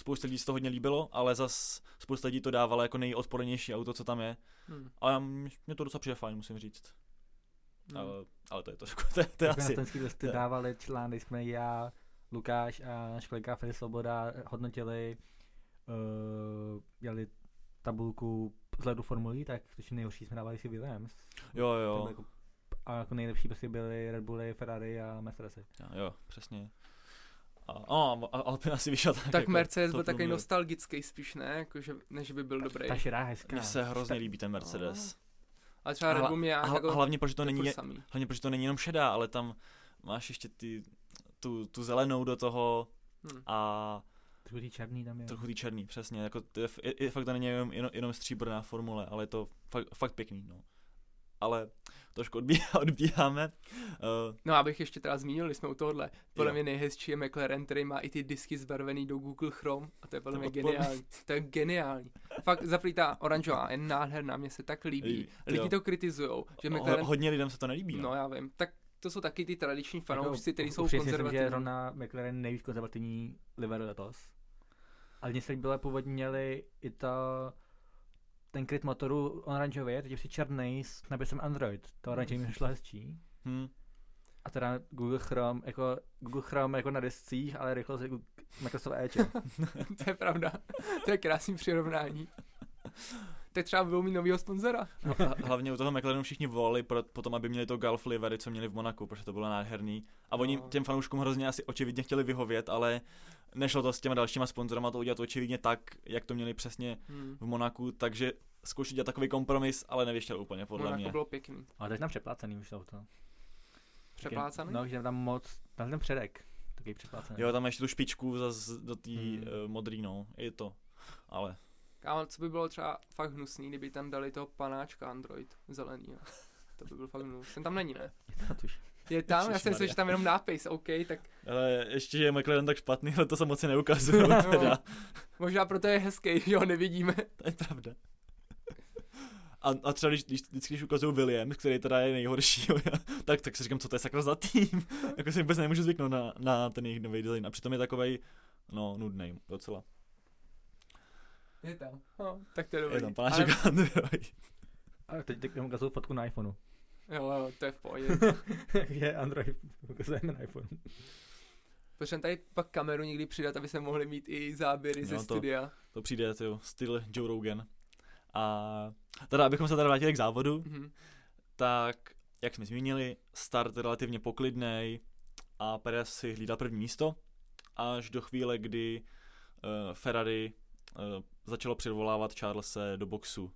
spousta lidí se to hodně líbilo, ale zas spousta lidí to dávalo jako nejodpornější auto, co tam je. Hm. Ale já- mě to docela přijde fajn, musím říct. Hm. Ale, ale to je to, (laughs) to, je- to je na asi. tenský listy dávali článek, jsme já, Lukáš a náš kolega Freddy Svoboda hodnotili, uh, dělali tabulku vzhledu formulí, tak tuším nejhorší jsme dávali si Williams. Jo, jo, Jako, a jako nejlepší prostě byly Red Bully, Ferrari a Mercedesy. jo, jo, přesně. A, a, a Alpin asi vyšel tak, Tak jako Mercedes byl takový nostalgický spíš, ne? Jako, že, než by byl dobrý. Ta širá hezká. Mně se hrozně Ta- líbí ten Mercedes. Ale třeba Red Bull mě A, hla- jako, a hlavně, protože to je není, je- samý. hlavně, protože to není jenom šedá, ale tam máš ještě ty, tu, tu zelenou do toho Hm. a Trochu tý černý tam je. trochu ty černý, přesně. Jako to je, je, je, fakt to není jenom, jenom, jenom stříbrná formule, ale je to fakt, fakt pěkný, no. Ale trošku odbíhá, (laughs) odbíháme. Uh, No abych ještě teda zmínil, jsme u tohohle. Podle Jo. mě nejhezčí je McLaren, který má i ty disky zbarvený do Google Chrome a to je podle mě geniální. To je geniální. Fakt zaprý ta oranžová je nádherná, mně se tak líbí. Lidi jo. to kritizujou, že ho, McLaren, hodně lidem se to nelíbí, no. no já vím, tak to jsou taky ty tradiční Jako, fanoušci, kteří jsou myslím, že je konzervativní. zrovna McLaren nejvíc konzervativní livery letos. Ale mně se líbilo, původně měli i to, ten kryt motoru oranžový, teď je si černý s nápisem Android. To oranžový mi šlo hezčí. Hm. A teda Google Chrome, jako Google Chrome jako na descích, ale rychlost Google- Microsoft Edge. (laughs) to je pravda. to je krásný přirovnání. Tak třeba budou mít novýho sponzora. A hlavně u toho McLarenu všichni volali pro, potom, aby měli to Gulf livery, co měli v Monaku, protože to bylo nádherný. A oni No. těm fanouškům hrozně asi očividně chtěli vyhovět, ale nešlo to s těma dalšíma sponzorama to udělat očividně tak, jak to měli přesně Hmm. v Monaku, takže zkoušeli dělat takový kompromis, ale nevyšel úplně, podle Monaco mě. bylo pěkný. Ale je tam přeplácený už to auto. Přeplácaný? No, že tam moc, tam ten předek. Takový přeplácený. Jo, tam ještě tu špičku zas do té Hmm. uh, modrý, no, je to. Ale Kámo, co by bylo třeba fakt hnusný, kdyby tam dali toho panáčka Android zelený. To by byl fakt hnus. Ten tam není, ne? Je to tuž. Je tam, já si myslím, Ježišmarja. že tam jenom nápis, OK, tak Ale ještě, že je McLaren tak špatný, ale to se moc neukazují (laughs) No. teda. možná proto je hezký, že ho nevidíme. To je pravda. A, a třeba když, když, vždycky, když ukazují Williams, který teda je nejhorší, jo, tak, tak si říkám, co to je sakra za tým. (laughs) jako si vůbec nemůžu zvyknout na, na ten jejich nový design. A přitom je takovej, no, nudný docela. Je tam. No, tak to je dobrý. Je tam panáček Ale, Android. A teď, teď jenom ukazuju fotku na iPhoneu. jo, jo, to je v pohodě. (laughs) je Android, ukazujeme na iPhoneu. Potřebujeme tady pak kameru někdy přidat, aby se mohli mít i záběry Jo, ze to- studia. To přijde, jo, styl Joe Rogan. A teda, abychom se teda vrátili k závodu, Mhm. tak, jak jsme zmínili, start relativně poklidnej a Perez si hlídal první místo, až do chvíle, kdy uh, Ferrari uh, začalo přivolávat Charlese do boxu.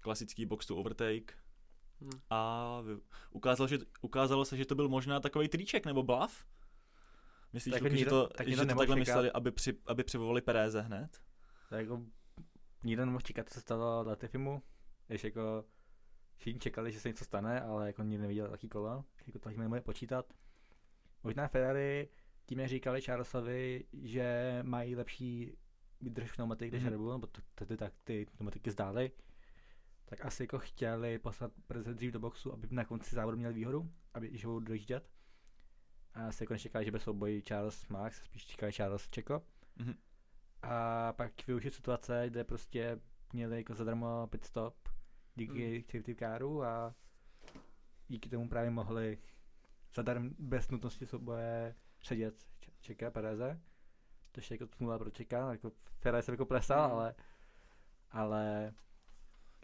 Klasický box to overtake. Hm. A ukázalo, že, ukázalo se, že to byl možná takový triček nebo bluff. Myslíš, Tak Luky, že to, tak že to takhle čekat. mysleli, aby, při, aby přivolali Pereze hned? Tak jako nikdo nemohl čekat, co se stalo Latifimu. Když jako všichni čekali, že se něco stane, ale jako nikdo neviděl taký kola, jako to nemohli počítat. Možná Ferrari tím, jak říkali Charlesovi, že mají lepší výdrž pneumatik než Mhm. Red Bull, nebo ty, tak ty pneumatiky zdály, tak asi jako chtěli poslat Pereze dřív do boxu, aby na konci závodu měli výhodu, aby že budou dojíždět. A asi jako nečekali, že bez soubojí Charles Max, spíš čekali Charles Čeko. Mhm. A pak využít situace, kde prostě měli jako zadarmo pit stop díky Hmm. safety caru a díky tomu právě mohli zadarmo bez nutnosti souboje předjet Č- Čeka Pereze. Což je jako smůla pro Čeka, jako Ferrari se jako plesal, Hmm. ale ale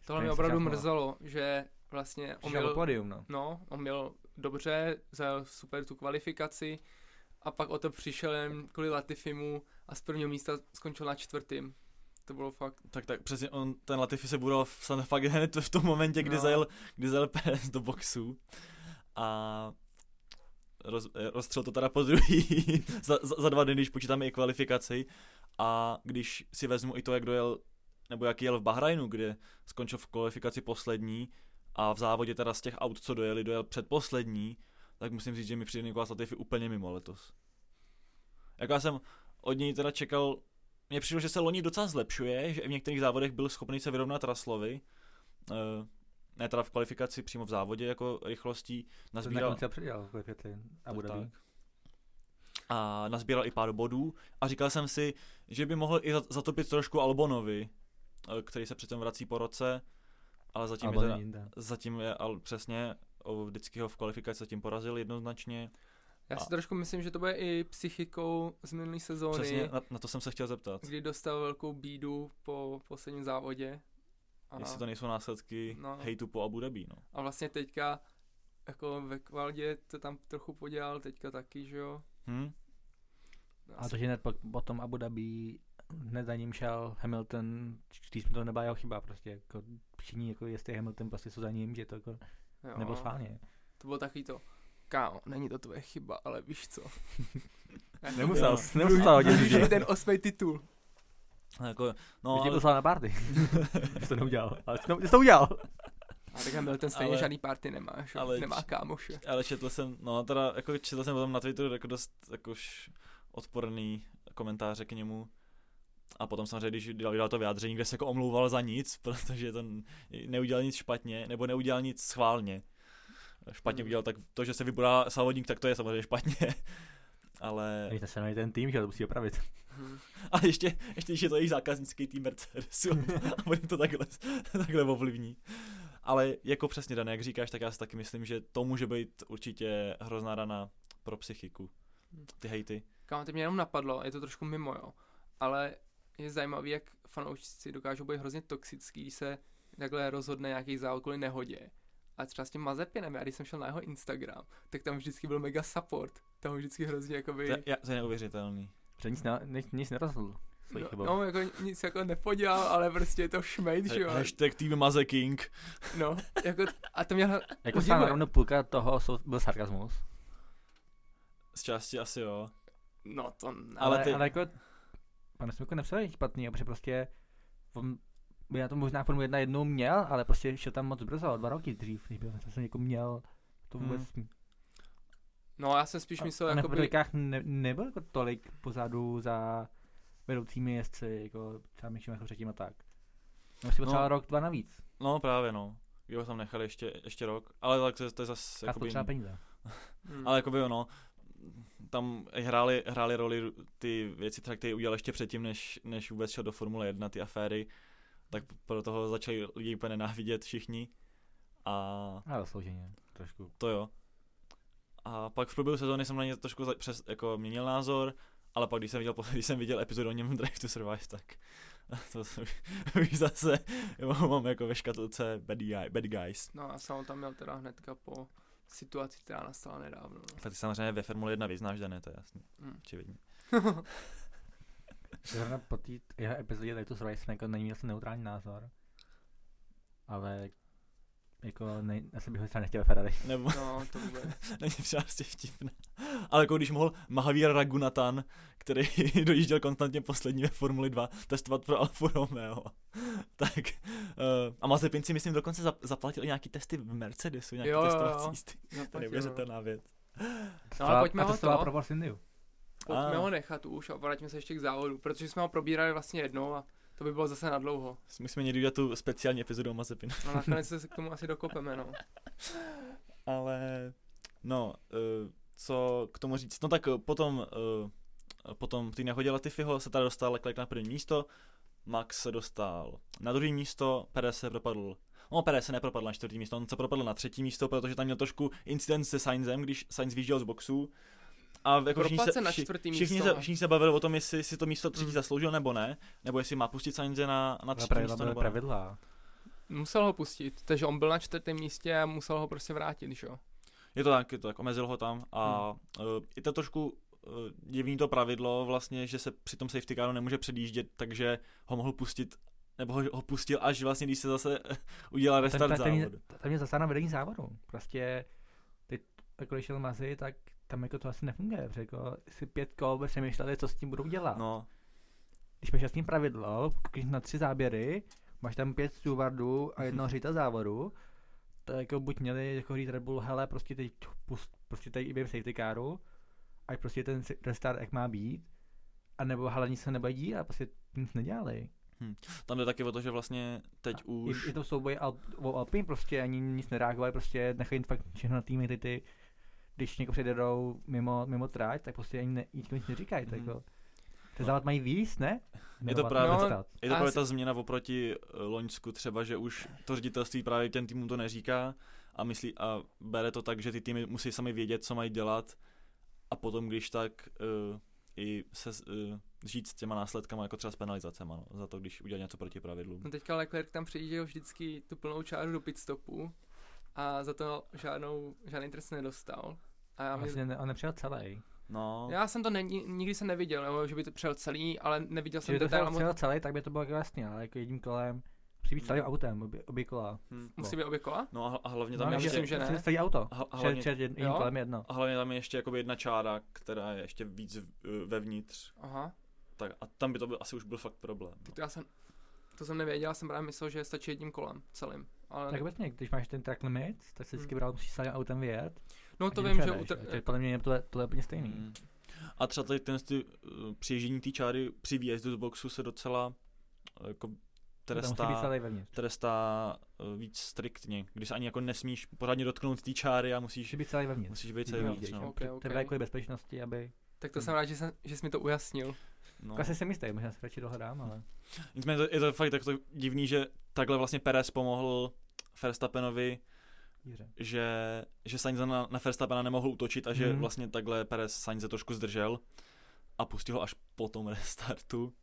Tohle mě opravdu mrzelo, že vlastně on měl, pódium, no. no, on měl dobře, zajel super tu kvalifikaci a pak o to přišel jen kvůli Latifimu a z prvního místa skončil na čtvrtým. To bylo fakt, Tak, tak přesně, on, ten Latifi se budal v- fakt hned v tom momentě, kdy, No. zajel, kdy zajel Perez (laughs) do boxu a roz, eh, rozstřel to teda po druhý (laughs) za, za, za, dva dny, když počítáme i kvalifikaci a když si vezmu i to, jak dojel, nebo jak jel v Bahrajnu, kde skončil v kvalifikaci poslední a v závodě teda z těch aut, co dojeli, dojel předposlední, tak musím říct, že mi přijde Nikolas Latifi úplně mimo letos. Jako já jsem od něj teda čekal mně přišlo, že se loni docela zlepšuje, že v některých závodech byl schopný se vyrovnat Raslovi. Ne teda v kvalifikaci, přímo v závodě jako rychlostí. To na Nazbíral, konci předělal Abu tak, Dhabi. tak. A nazbíral i pár bodů. A říkal jsem si, že by mohl i za- zatopit trošku Albonovi, eh, který se přitom vrací po roce. Ale zatím Albon je, teda, jinde. zatím je ale přesně, o, vždycky ho v kvalifikaci zatím porazil jednoznačně. já si A- trošku myslím, že to bude i psychikou z minulé sezóny, Přesně, na, na to jsem se chtěl zeptat. kdy dostal velkou bídu po posledním závodě. A, Jestli to nejsou následky No. hejtu po Abu Dhabi, no. a vlastně teďka jako ve kvaldě to tam trochu podělal, teďka taky, že jo. Hm? A to, že hned po, potom Abu Dhabi hned za ním šel Hamilton, když mi to nebyla jeho chyba prostě, jako všichni, jako jestli Hamilton prostě jsou za ním, že to jako jo. nebo schválně. To bylo takový to, kámo, není to tvoje chyba, ale víš co. Nemusel, nemusel hodit lidi. ten osmý titul. Jako, no, No, tě ale, na party. (laughs) Jsi to neudělal. Ale jsi to, jsi to udělal. (laughs) A tak Hamilton stejně Ale- žádný party nemá, že? ale- nemá kámoše. ale četl jsem, no teda, jako četl jsem potom na Twitteru jako dost jakož odporný komentáře k němu. A potom samozřejmě, když dělal, dělal to vyjádření, kde se jako omlouval za nic, (laughs) protože to neudělal nic špatně, nebo neudělal nic schválně. Špatně udělal tak to, že se vybudá sávodník, tak to je samozřejmě špatně. Ale, Víte, se ten tým, že to musí opravit. (laughs) Hm. ale ještě, ještě když je to jejich zákaznický tým Mercedesu (laughs) a oni to takhle, takhle ovlivní. Ale jako přesně dané, jak říkáš, tak já si taky myslím, že to může být určitě hrozná rana pro psychiku. Ty hejty. Kámo, teď mě jenom napadlo, je to trošku mimo, jo. Ale je zajímavý, jak fanoušci dokážou být hrozně toxický, když se takhle rozhodne nějaký závod kvůli nehodě. A třeba s tím Mazepinem, já když jsem šel na jeho Instagram, tak tam vždycky byl mega support. Tam vždycky hrozně To, jakoby... je- je- to je neuvěřitelný. Že nic, ne, nic, nic nerozhodl. No, chybou. no, jako nic jako nepodělal, ale prostě je to šmejt, že jo. Hashtag Team Maze King. No, jako, a to mě hla- jako sám rovno půlka toho jsou, byl sarkazmus. Z části asi jo. No to ne. Ale Ale, ty- ale jako, pane Smyku nepsal nic špatný, protože prostě on by na to možná Formu 1 jednou měl, ale prostě šel tam moc brzo, dva roky dřív, než by zase jako měl to Hmm. No já jsem spíš myslel, a na jakoby, Federikách ne, nebyl jako tolik pozadu za vedoucími jezdci, jako třeba Michim jako třetím a tak. No, si potřeboval No. rok, dva navíc. No právě no. Jo, tam nechali ještě, ještě rok, ale tak to, to je zase A jakoby, peníze. hm. ale jakoby ono, tam hrály, hrály roli ty věci, třeba, které udělal ještě předtím, než, než vůbec šel do Formule 1, ty aféry, tak pro toho začali lidi úplně nenávidět všichni a A zaslouženě, trošku. to jo. A pak v průběhu sezóny jsem na ně trošku za, přes, jako měnil názor, ale pak když jsem viděl, (laughs) když jsem viděl epizodu o něm Drive to Survive, tak (laughs) to jsem, (laughs) už zase jo, mám jako ve škatulce bad, guy, bad guys. No jsem ho tam měl teda hnedka po situaci, která nastala nedávno. No. Tak ty samozřejmě ve Formule 1 vyznáš, Dané, to je jasný, Hm. očividně. Zrovna po té jeho epizodě Light to Survive jsem jako neměl jsem neutrální názor. Ale jako ne, asi bych ho třeba nechtěl ve Ferrari. Nebo no, to vůbec. (laughs) není třeba prostě vtipné. Ale jako když mohl Mahavir Ragunatan, který (laughs) dojížděl konstantně poslední ve Formuli 2, testovat pro Alfa Romeo. (laughs) tak uh, a Mazepin si myslím dokonce zap- zaplatil i nějaký testy v Mercedesu, nějaký Jo, jo, jo. testovací jízdy. To je no. neuvěřitelná věc. No ale pojďme a ho to, pro pojďme A. ho nechat už a vrátíme se ještě k závodu, protože jsme ho probírali vlastně jednou a to by bylo zase na dlouho. Musíme někdy udělat tu speciální epizodu o Mazepinu. No nakonec se k tomu asi dokopeme, no. (laughs) Ale no, uh, co k tomu říct? No tak eh, potom, uh, potom v té nehodě Latifiho se tady dostal Leclerc na první místo, Max se dostal na druhé místo, Perez se propadl No, Perez se nepropadl na čtvrtý místo, on se propadl na třetí místo, protože tam měl trošku incident se Sainzem, když Sainz vyjížděl z boxu. A jako všichni se, na čtvrtý všichni, místo. se, všichni se bavili o tom, jestli si to místo třetí Mm. zasloužil nebo ne, nebo jestli má pustit Sainze na, na třetí pravidla místo nebo ne. pravidla. Musel ho pustit, takže on byl na čtvrtém místě a musel ho prostě vrátit, že jo. Je to tak, je to tak, omezil ho tam a hmm. uh, je to trošku uh, divný to pravidlo vlastně, že se při tom safety caru nemůže předjíždět, takže ho mohl pustit, nebo ho, ho pustil až vlastně, když se zase (laughs) udělal restart Ten- ten- ten- závodu. Tam je zase na vedení závodu. Prostě, teď, jako když šel Mazy, tak tam jako to asi nefunguje, protože jako si pět kol přemýšleli, co s tím budou dělat. No, Když máš jasný pravidlo, když na tři záběry, máš tam pět stewardů a jednoho (laughs) řita závodu, tak jako buď měli jako říct Red Bull, hele, prostě teď pust, prostě tady i během safety caru, ať prostě ten restart jak má být, a nebo hele, nic se nebude dít a prostě nic nedělali. tam jde taky o to, že vlastně teď A už... I, i to souboj Al, o Alpine prostě ani nic nereagovali, prostě nechají fakt všechno na týmy, ty, ty když někdo předjedou mimo, mimo tráť, tak prostě ani ne, nikdo nic neříkají, tak Mhm. jako. Ten závod mají víc, ne? Je to právě- No. Je to právě ta změna oproti eh, Loňsku třeba, že už to ředitelství právě těm týmům to neříká a myslí a bere to tak, že ty týmy musí sami vědět, co mají dělat a potom když tak uh, i se uh, žít s těma následkama, jako třeba s penalizacema, no, za to, když udělá něco proti pravidlům. No teďka Leclerc tam přijížděl vždycky tu plnou čáru do pitstopu a za to žádnou, žádný trest nedostal. A já, Vlastně ne, on nepřijel celý. No, já jsem to ne, nikdy jsem neviděl, nebo že by to přijel celý, ale neviděl jsem Kdyby to detail. přijel, celý, tak by to bylo jako jasný, ale jako jedním kolem, musí být celým autem, obě, obě kola. hm, Musí být obě kola? no a, a hlavně No, tam já je myslím, ještě, že ne. Celý auto. A- hlavně- jedním Jo? kolem jedno. a hlavně tam je ještě jakoby jedna čára, která je ještě víc eh, vevnitř, Aha, tak a tam by to byl, asi už byl fakt problém. tak to já jsem, to jsem nevěděl, já jsem právě myslel, že stačí jedním kolem, celým. Ale Tak obecně, když máš ten track limit, tak se vždycky Hmm. bral, musíš celým autem vyjet. No to vím, že utr- podle mě to je, to je úplně stejný. Mm. A třeba tady ten ty, uh, přijíždění té čáry při výjezdu z boxu se docela uh, jako trestá, trestá uh, víc striktně, když se ani jako nesmíš pořádně dotknout té čáry a musíš, Musí být celý vevnitř. musíš být celý vevnitř, no. Ok, ok. Třeba kvůli bezpečnosti, aby... Tak to jsem rád, že, jsem, že jsi mi to ujasnil. no. Asi jsem jistý, možná se radši dohledám, ale... Nicméně to, je to fakt tak to divný, že takhle vlastně Perez pomohl Verstappenovi, Že, že Sainz na, na Verstappena nemohl útočit a že Mhm. vlastně takhle Perez Sainze trošku zdržel a pustil ho až po tom (laughs) restartu.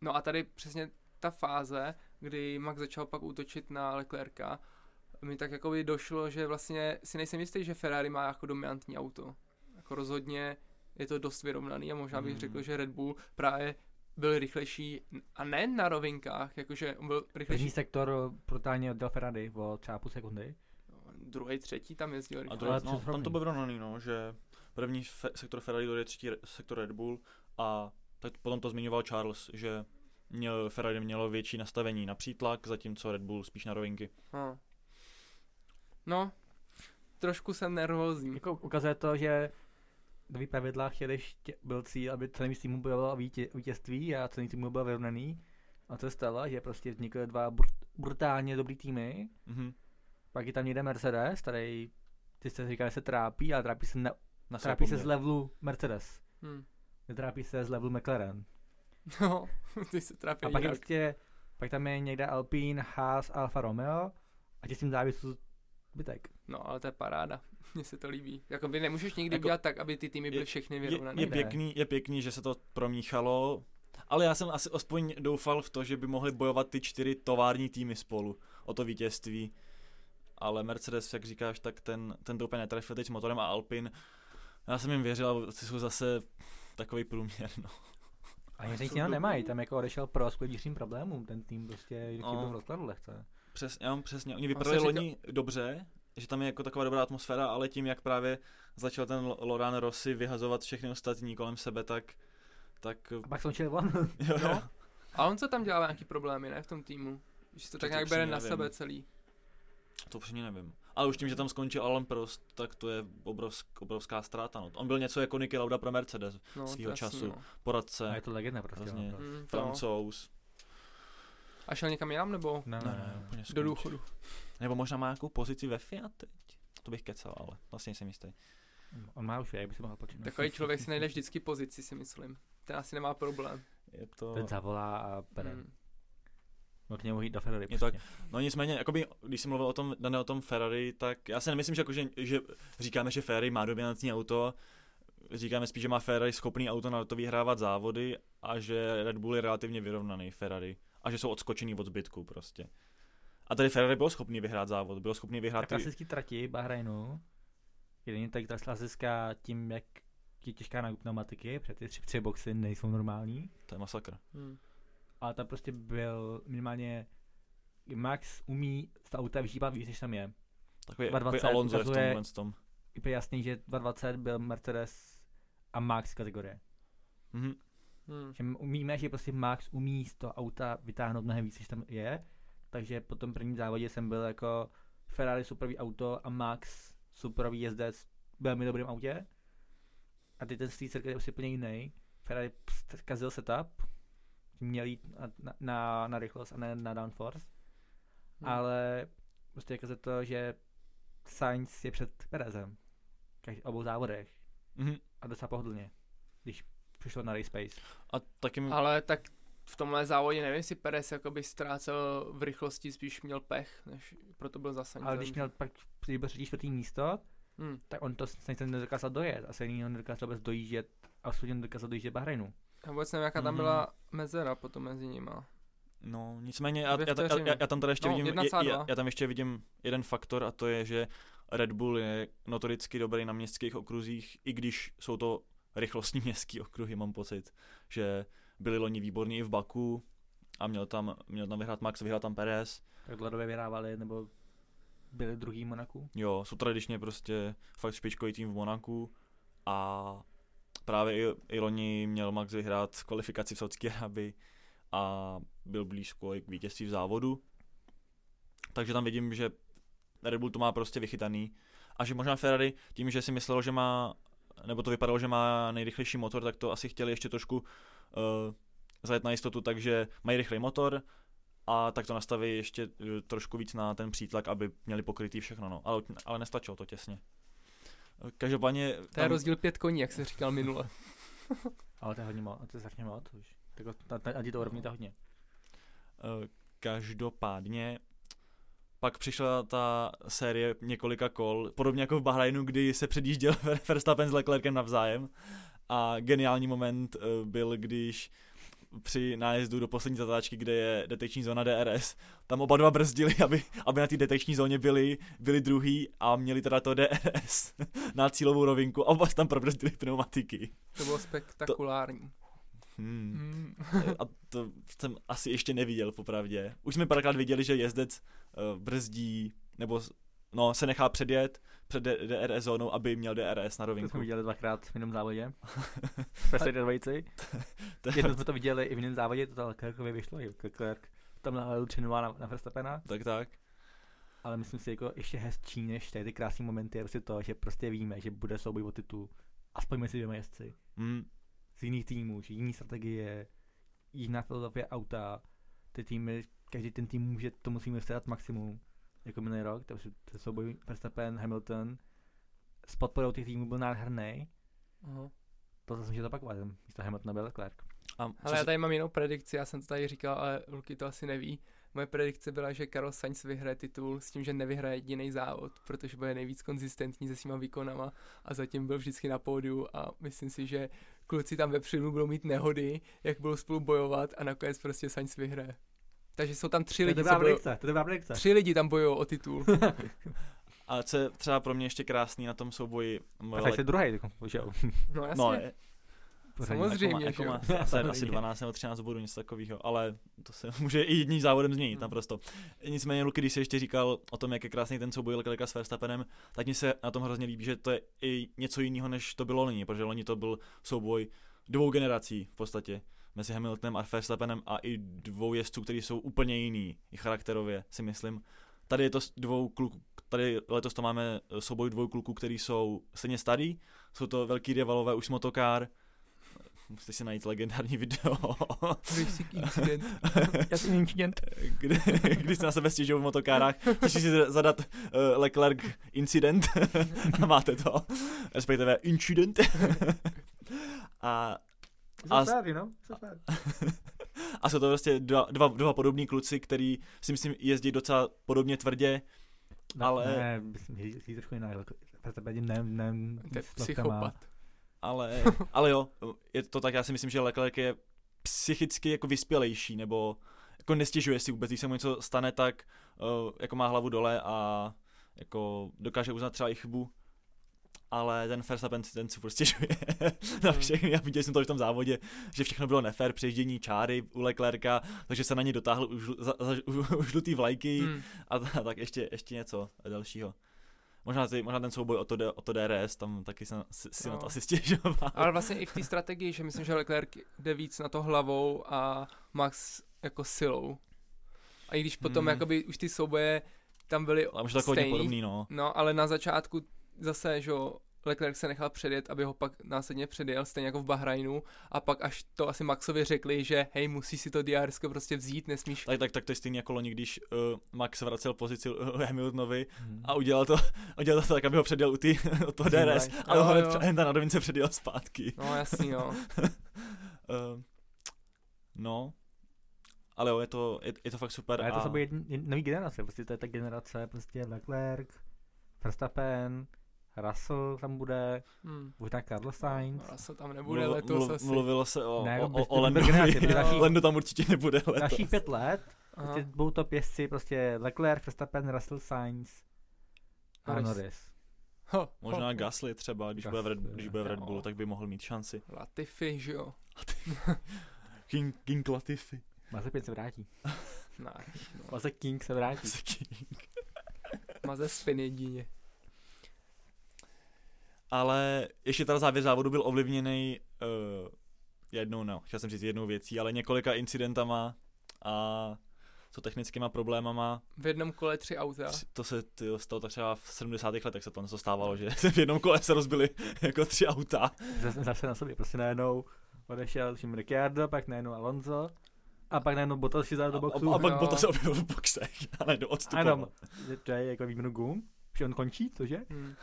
No a tady přesně ta fáze, kdy Max začal pak útočit na Leclerca, mi tak jako by došlo, že vlastně si nejsem jistý, že Ferrari má jako dominantní auto. Jako rozhodně je to dost vyrovnaný a možná bych Hmm. řekl, že Red Bull právě byl rychlejší a ne na rovinkách, jakože on byl První rychlejší. sektor brutálně odděl Ferrari o třeba půl sekundy. Druhý, třetí tam jezdil A rychle. druhý, Ale no, tam to bylo vyrovnaný, no, že první fe, sektor Ferrari, druhý třetí re, sektor Red Bull a tak potom to zmiňoval Charles, že měl, Ferrari mělo větší nastavení na přítlak, zatímco Red Bull spíš na rovinky. No. no, trošku jsem nervózní. Jako ukazuje to, že nový pravidla chtěli, ště, byl cíl, aby celý týmu bylo vítě, vítězství a celý tým byl vyrovnaný. A to se stalo, že prostě vznikly dva brut, brutálně dobrý týmy. Mhm. Pak je tam někde Mercedes, který ty jste říkali, že se trápí, ale trápí se, na, Na své trápí se z levelu Mercedes. Hm. Netrápí se z levelu McLaren. (laughs) No, (laughs) ty se trápí A pak je prostě, pak tam je někde Alpine, Haas, Alfa Romeo a ti s tím závisí zbytek. No, ale to je paráda. (laughs) Mně se to líbí. Jako by nemůžeš nikdy Jako- dělat tak, aby ty týmy byly je- všechny Je, vyrovnané. je, Ne. pěkný, je pěkný, že se to promíchalo, ale já jsem asi aspoň doufal v to, že by mohli bojovat ty čtyři tovární týmy spolu o to vítězství. Ale Mercedes, jak říkáš, tak ten, ten to úplně netrefil teď s motorem a Alpin. Já jsem jim věřil, ale ty jsou zase takový průměr, no. A jsou nic jiného dobrý. nemají, tam jako odešel pro vnitřním problémům, ten tým prostě No. no. byl v rozkladu lehce. Přes, já mám přesně, oni vypadali říká- loni dobře, že tam je jako taková dobrá atmosféra, ale tím, jak právě začal ten Lo- Loran Rossi vyhazovat všechny ostatní kolem sebe, tak, tak A pak skončil on. (laughs) jo, No. A on co tam dělá nějaký problémy, ne, v tom týmu? Že to To tak to nějak bere na nevím. sebe celý. To upřímně nevím. Ale už tím, že tam skončil Alan Prost, tak to je obrovsk, obrovská ztráta. No. On byl něco jako Niki Lauda pro Mercedes, No, jasný, času. No. poradce, A je to legenda prostě. Hrozně. No, francouz. A šel někam jinam, nebo ne, Ne, ne, úplně do skončil. důchodu? Nebo možná má nějakou pozici ve Fiat teď. To bych kecal, ale vlastně jsem jistý. On má už věk, by si mohl počínat. Takový člověk si najde vždycky pozici, si myslím. Ten asi nemá problém. Je to... Ten zavolá a bere. Mm. No k němu jít do Ferrari. Je to prostě. No nicméně, jakoby, když jsem mluvil o tom, Dane, o tom Ferrari, tak já si nemyslím, že, jako, že, že říkáme, že Ferrari má dominantní auto, říkáme spíš, že má Ferrari schopný auto na to vyhrávat závody a že Red Bull je relativně vyrovnaný Ferrari a že jsou odskočený od zbytku prostě. A tady Ferrari byl schopný vyhrát závod, byl schopný Na vyhrát ty... klasický trati Bahrajnu, není tak ta klasická tím, jak je těžká na pneumatiky, protože ty tři, tři boxy nejsou normální, To je masakr. Mm. ale tam prostě byl minimálně Max umí z toho auta vyžívat víc, než tam je. Takový, 220 takový Alonso je v tomhle tom. Je jasný, že 220 byl Mercedes a Max kategorie. Mhm. Mm. Že umíme, že prostě Max umí z toho auta vytáhnout mnohem víc, než tam je. Takže po tom prvním závodě jsem byl jako Ferrari superový auto a Max superový jezdec v velmi dobrém autě. A ty ten street circuit je prostě úplně jiný. Ferrari kazil setup, měl jít na, na, na, rychlost a ne na downforce. Mm. Ale prostě je to, že Sainz je před Perezem. V každý- obou závodech. Mhm. A docela pohodlně. Když přišlo na race pace. A taky mi... Ale tak v tomhle závodě nevím, jestli Perez jakoby ztrácel v rychlosti, spíš měl pech, než proto byl zasažen. Ale když měl pak, třetí, čtvrtý místo, Hmm. tak on to snad nedokázal dojet. Asi ani ho nedokázal vůbec dojíždět, absolutně nedokázal dojíždět Bahrajnu. Já vůbec nevím, jaká tam Mhm. byla mezera potom mezi nima. No, nicméně já, já, já, já, já tam tady ještě No, vidím, 1,2. já, já tam ještě vidím jeden faktor a to je, že Red Bull je notoricky dobrý na městských okruzích, i když jsou to rychlostní městský okruhy, mám pocit, že byli loni výborní i v Baku a měl tam, měl tam vyhrát Max, vyhrál tam Perez. Tak dlouhodobě vyhrávali, nebo byli druhý v Monaku. Jo, jsou tradičně prostě fakt špičkový tým v Monaku a právě i, i loni měl Max vyhrát kvalifikaci v Saudské Arabii a byl blízko i k vítězství v závodu. Takže tam vidím, že Red Bull to má prostě vychytaný a že možná Ferrari tím, že si myslel, že má, nebo to vypadalo, že má nejrychlejší motor, tak to asi chtěli ještě trošku uh, zajet na jistotu, takže mají rychlej motor a tak to nastaví ještě uh, trošku víc na ten přítlak, aby měli pokrytý všechno, no. ale, ale nestačilo to těsně. Každopádně... To je rozdíl pět koní, jak se říkal minule. (laughs) Ale to je hodně moc, to je strašně moc už. Tak na, na, na to úrovni to hodně. Eh, Každopádně pak přišla ta série několika kol, podobně jako v Bahrajnu, kdy se předjížděl (laughs) Verstappen s Leclerkem navzájem. A geniální moment eh, byl, když při nájezdu do poslední zatáčky, kde je detekční zóna DRS, tam oba dva brzdili, (laughs) aby, aby na té detekční zóně byli, byli druhý a měli teda to DRS (laughs) na cílovou rovinku a oba tam probrzdili pneumatiky. To bylo spektakulární. Hmm. Hmm. A to jsem asi ještě neviděl, popravdě. Už jsme párkrát viděli, že jezdec uh, brzdí, nebo no, se nechá předjet před DRS zónou, aby měl DRS na To rovinku. jsme viděli dvakrát v jiném závodě. (laughs) Do dvojici. To- Jednou jsme to viděli i v jiném závodě, to Leclercovi vyšlo, Leclerc tam nahlédl 3 na, na Verstappena. tak tak. ale myslím si jako ještě hezčí než tady ty krásné momenty je prostě to, že prostě víme, že bude souboj o titul aspoň mezi dvěma jezdci Hmm. Z jiných týmů, že jiný strategie, jiná filozofie auta, ty týmy, každý ten tým může, to musíme vstát maximum, jako minulý rok, takže to souboj Verstappen, Hamilton, s podporou těch týmů byl nádherný, Aha. to zase může zopakovat, místo Hamiltona byl Leclerc. Ale já tady mám jinou predikci, já jsem to tady říkal, ale Luky to asi neví. Moje predikce byla, že Carlos Sainz vyhraje titul s tím, že nevyhraje jediný závod, protože bude nejvíc konzistentní se svýma výkonama a zatím byl vždycky na pódiu a myslím si, že kluci tam vepředu budou mít nehody, jak budou spolu bojovat a nakonec prostě Sainz vyhraje. Takže jsou tam tři To lidi, dobrá co to predikce. tři lidi tam bojují o titul. (laughs) A co je třeba pro mě ještě krásný na tom souboji, A tak jsi druhý, jako, že jo. No jasně. no, Pořadí. Samozřejmě, jako má, jako jo. má asi, asi 12 nebo 13 bodů, něco takového, ale to se (laughs) může i jedním závodem změnit Hmm. naprosto. Nicméně, Luky, když jsi ještě říkal o tom, jak je krásný ten souboj Leclerca s Verstappenem, tak mi se na tom hrozně líbí, že to je i něco jiného, než to bylo loni, protože loni to byl souboj dvou generací v podstatě mezi Hamiltonem a Verstappenem a i dvou jezdců, kteří jsou úplně jiný, i charakterově si myslím. Tady je to dvou kluků, tady letos to máme souboj dvou kluků, kteří jsou stejně starý, jsou to velký rivalové už motokár, musíte si najít legendární video, Racing (laughs) incident. (laughs) Incident. kdy, kdy se na sebe stěžují v motokárách, musíš si zadat uh, Leclerc incident (laughs) a máte to, respektive incident. a, A- A... No? Fair. a jsou to prostě dva, dva, dva podobní kluci, který si myslím jezdí docela podobně tvrdě, Ne, Ale- Ne, myslím, že jsi trošku jiná. Verstappen ne, ne, To je psychopat. Ale, ale jo, je to tak, já si myslím, že Leclerc je psychicky jako vyspělejší, nebo jako nestěžuje si vůbec, když se mu něco stane, tak uh, jako má hlavu dole a jako dokáže uznat třeba i chybu, ale ten Verstappen ten si prostě stěžuje (laughs) na Hmm. všechny. Já viděl jsem to v tom závodě, že všechno bylo nefér, přejíždění čáry u Leclerca, takže se na něj dotáhl už, za, za, u, žlutý vlajky Hmm. a, ta- tak ještě, ještě něco dalšího. Možná, ty, možná ten souboj o to, o to DRS, tam taky jsem si, si No. na to asi stěžoval. Ale vlastně i v té strategii, že myslím, že Leclerc jde víc na to hlavou a Max jako silou. A i když potom Hmm. jakoby už ty souboje tam byly Ale hodně stejný, podobný, no. no ale na začátku zase, že jo, Leclerc se nechal předjet, aby ho pak následně předjel, stejně jako v Bahrajnu a pak až to asi Maxovi řekli, že hej, musíš si to DRS prostě vzít, nesmíš Tak, tak, tak to je stejný jako loni, když uh, Max vracel pozici uh, Hamiltonovi Hmm. a udělal to, udělal to tak, aby ho předjel u ty, od toho DRS, ale ho hned, hned na rovince předjel zpátky. No jasný, no. uh, (laughs) no, ale jo, je to, je, je to fakt super. A je to a- sobě nový generace, prostě to je ta generace, prostě Leclerc, Verstappen, Russell tam bude, Hmm. možná Carlos Sainz. No, Russell tam nebude mluv- letos mluv- asi. Mluvilo se o, Ne, o, o, o (laughs) další- Lando tam určitě nebude letos. Další pět let, Aha. prostě budou to pěstci, prostě Leclerc, Verstappen, Russell, Sainz a Norris. Norris. Ho, Možná ho, Gasly třeba, když bude, v Red, Gasly, když bude v Red. Bullu, tak by mohl mít šanci. Latifi, že jo. (laughs) King, King Latifi. Mazepin se vrátí. Ne, no. Mazep King se vrátí. King. Mazepin jedině. Ale ještě teda závěr závodu byl ovlivněný uh, jednou, no, chtěl jsem říct jednou věcí, ale několika incidentama a co technickýma problémama. V jednom kole tři auta. To se tyjo, stalo tak třeba v 70. letech se to něco stávalo, že se (laughs) v jednom kole se rozbili (laughs) jako tři auta. Zase, zase na sobě, prostě najednou odešel tím Ricciardo, pak najednou Alonso, a pak najednou Bottas si do A, boxu. a, a pak potom se objevil v boxech (laughs) a najednou A odstupoval. jenom, že to je jako výměnu gum, že on končí, cože? Hmm.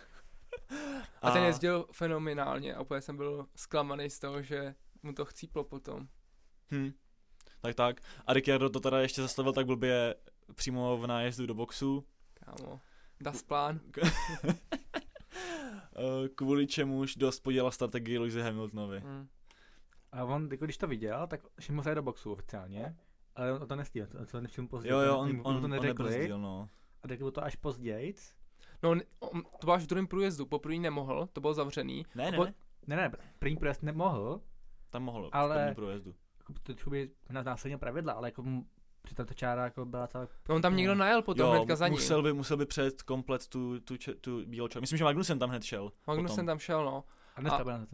A ten jezdil fenomenálně a úplně jsem byl zklamaný z toho, že mu to chcíplo potom. Hm. Tak tak. A Ricciardo to teda ještě zastavil tak blbě přímo v nájezdu do boxu. Kámo. Das plán. (laughs) Eh, Kvůli čemuž dost podělal strategii Lewis Hamiltonovi. Hmm. A on, jako když to viděl, tak všiml se do boxu oficiálně, ale on to nestihl, to, to nevšiml později. Jo, jo, on, mu- mu on, to on neřekli, nebrzdil, no. a řekli mu to až později. No, on- to bylo až v druhém průjezdu, poprvé nemohl, to bylo zavřený. Ne, ne, Po- ne. Ne, ne, první průjezd nemohl, Tam mohl Ale- v prvním průjezdu. jako to jakoby na následně pravidla, ale jako tato čára jako byla celá... No, on tam někdo najel potom hnedka za ním. musel by, musel by přejet komplet tu, tu, če, tu bílou čáru. Myslím, že Magnussen tam hned šel. Magnussen potom. tam šel, no. A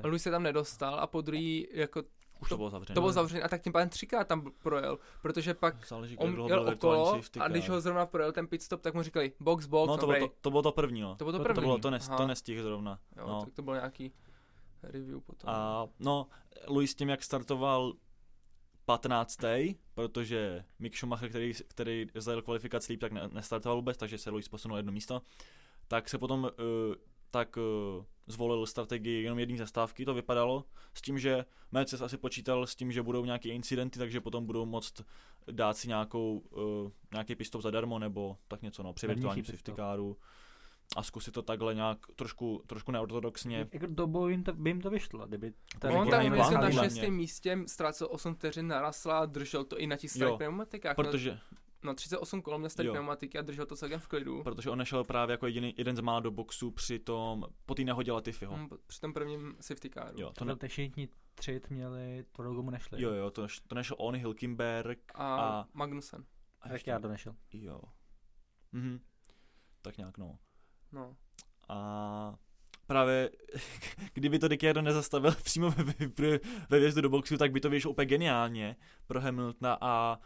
to. Louis se tam nedostal a po druhý jako Už to bylo zavřené. To bylo zavřené a tak tím pádem třikrát tam projel, protože pak Záleží, on jel okolo a když ho zrovna projel ten pit stop, tak mu říkali box, box, No to bylo to, to, bylo to první, no. to bylo to to- to první. To bylo, to, nes, Aha. to nestihl zrovna. Jo, no. tak to byl nějaký review potom. A no, Luis tím, jak startoval 15. protože Mick Schumacher, který, který zajel kvalifikaci líp, tak ne, nestartoval vůbec, takže se Luis posunul jedno místo, tak se potom uh, tak uh, zvolil strategii jenom jedné zastávky, to vypadalo, s tím, že Mercedes asi počítal s tím, že budou nějaké incidenty, takže potom budou moct dát si nějakou, uh, nějaký pistov zadarmo, nebo tak něco, no, při virtuálním safety caru a zkusit to takhle nějak trošku, trošku neortodoxně. Jako dobou jim to, by jim to vyšlo, kdyby To on jako tam plán, na šestém místě ztrácel 8 vteřin narasla a držel to i na těch starých pneumatikách. Protože, No, no 38 kol měl starý Jo. pneumatiky a držel to celkem v klidu. protože on nešel právě jako jediný, jeden z mála do boxu při tom, po té nehodě Latifiho. Hm, při tom prvním safety caru. Jo, to to ne, ne... všichni tři měli, tvrdou gumu nešli. jo, jo, to, neš, to nešel on, Hilkenberg A, a, Magnussen. a Tak ještě, já to nešel. jo. Mhm. Tak nějak, no. No. A právě, (laughs) kdyby to Ricciardo nezastavil (laughs) přímo ve, ve, ve vjezdu do boxu, tak by to vyšlo úplně geniálně pro Hamiltona a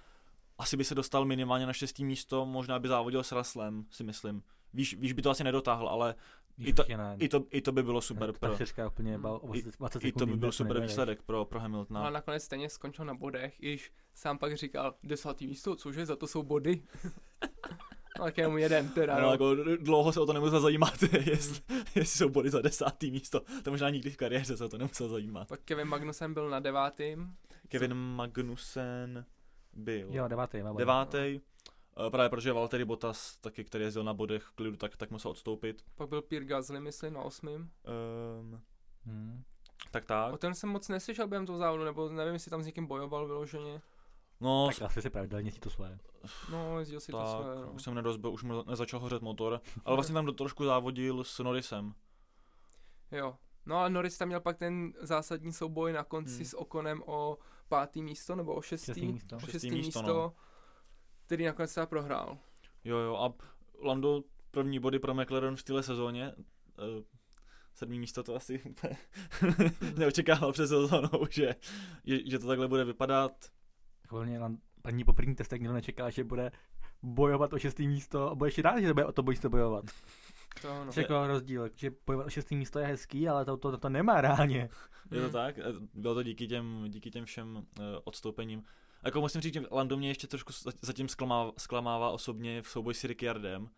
asi by se dostal minimálně na šestý místo, možná by závodil s Russellem, si myslím. Víš, víš by to asi nedotáhl, ale I to- i to, i to by bylo super Ta pro, čtyřka úplně Mm. byla o I- 20 i to by byl super výsledek pro, pro Hamiltona. No. Ale nakonec stejně skončil na bodech, i když sám pak říkal, desátý místo, cože, za to jsou body. (laughs) no, tak jenom jeden teda, No, no. jako dlouho se o to nemusel zajímat, (laughs) jestli, jestli jsou body za desátý místo. To možná nikdy v kariéře se o to nemusel zajímat. Pak Kevin Magnussen byl na devátým. Kevin Magnussen byl Jo, devátý. body. devátý. Eh, Právě protože Valtteri Bottas, taky, který jezdil na bodech v klidu, tak, tak musel odstoupit. Pak byl Pierre Gasly, myslím, na osmým. Um, Hmm. tak tak. O ten jsem moc neslyšel během toho závodu, nebo nevím, jestli tam s někým bojoval vyloženě. No, Tak asi si pravidelně si to své. No, jezdil si to tak, své, no. už jsem nedozbil, už mu nezačal hořet motor. Ale vlastně tam do- trošku závodil s Norrisem. Jo. No a Norris tam měl pak ten zásadní souboj na konci Hmm. s Okonem o pátý místo, nebo o šestý, Šestý místo. o Šestý šestý místo, místo, no. který nakonec teda prohrál. Jo, jo, a Lando první body pro McLaren v téhle sezóně. Uh, sedmý místo to asi (laughs) neočekával před sezónou, (laughs) že, že, že, to takhle bude vypadat. Hlavně na první po první testech nikdo nečeká, že bude bojovat o šestý místo a bude ještě rád, že bude o to se bojovat. (laughs) To no. Jako rozdíl, že bojovat šestý místo je hezký, ale to, to, to nemá reálně. (laughs) Je to tak? Eh, Bylo to díky těm, díky těm všem uh, odstoupením. Jako musím říct, že Lando mě ještě trošku za- zatím zklamává, zklamává osobně v souboji s Ricciardem,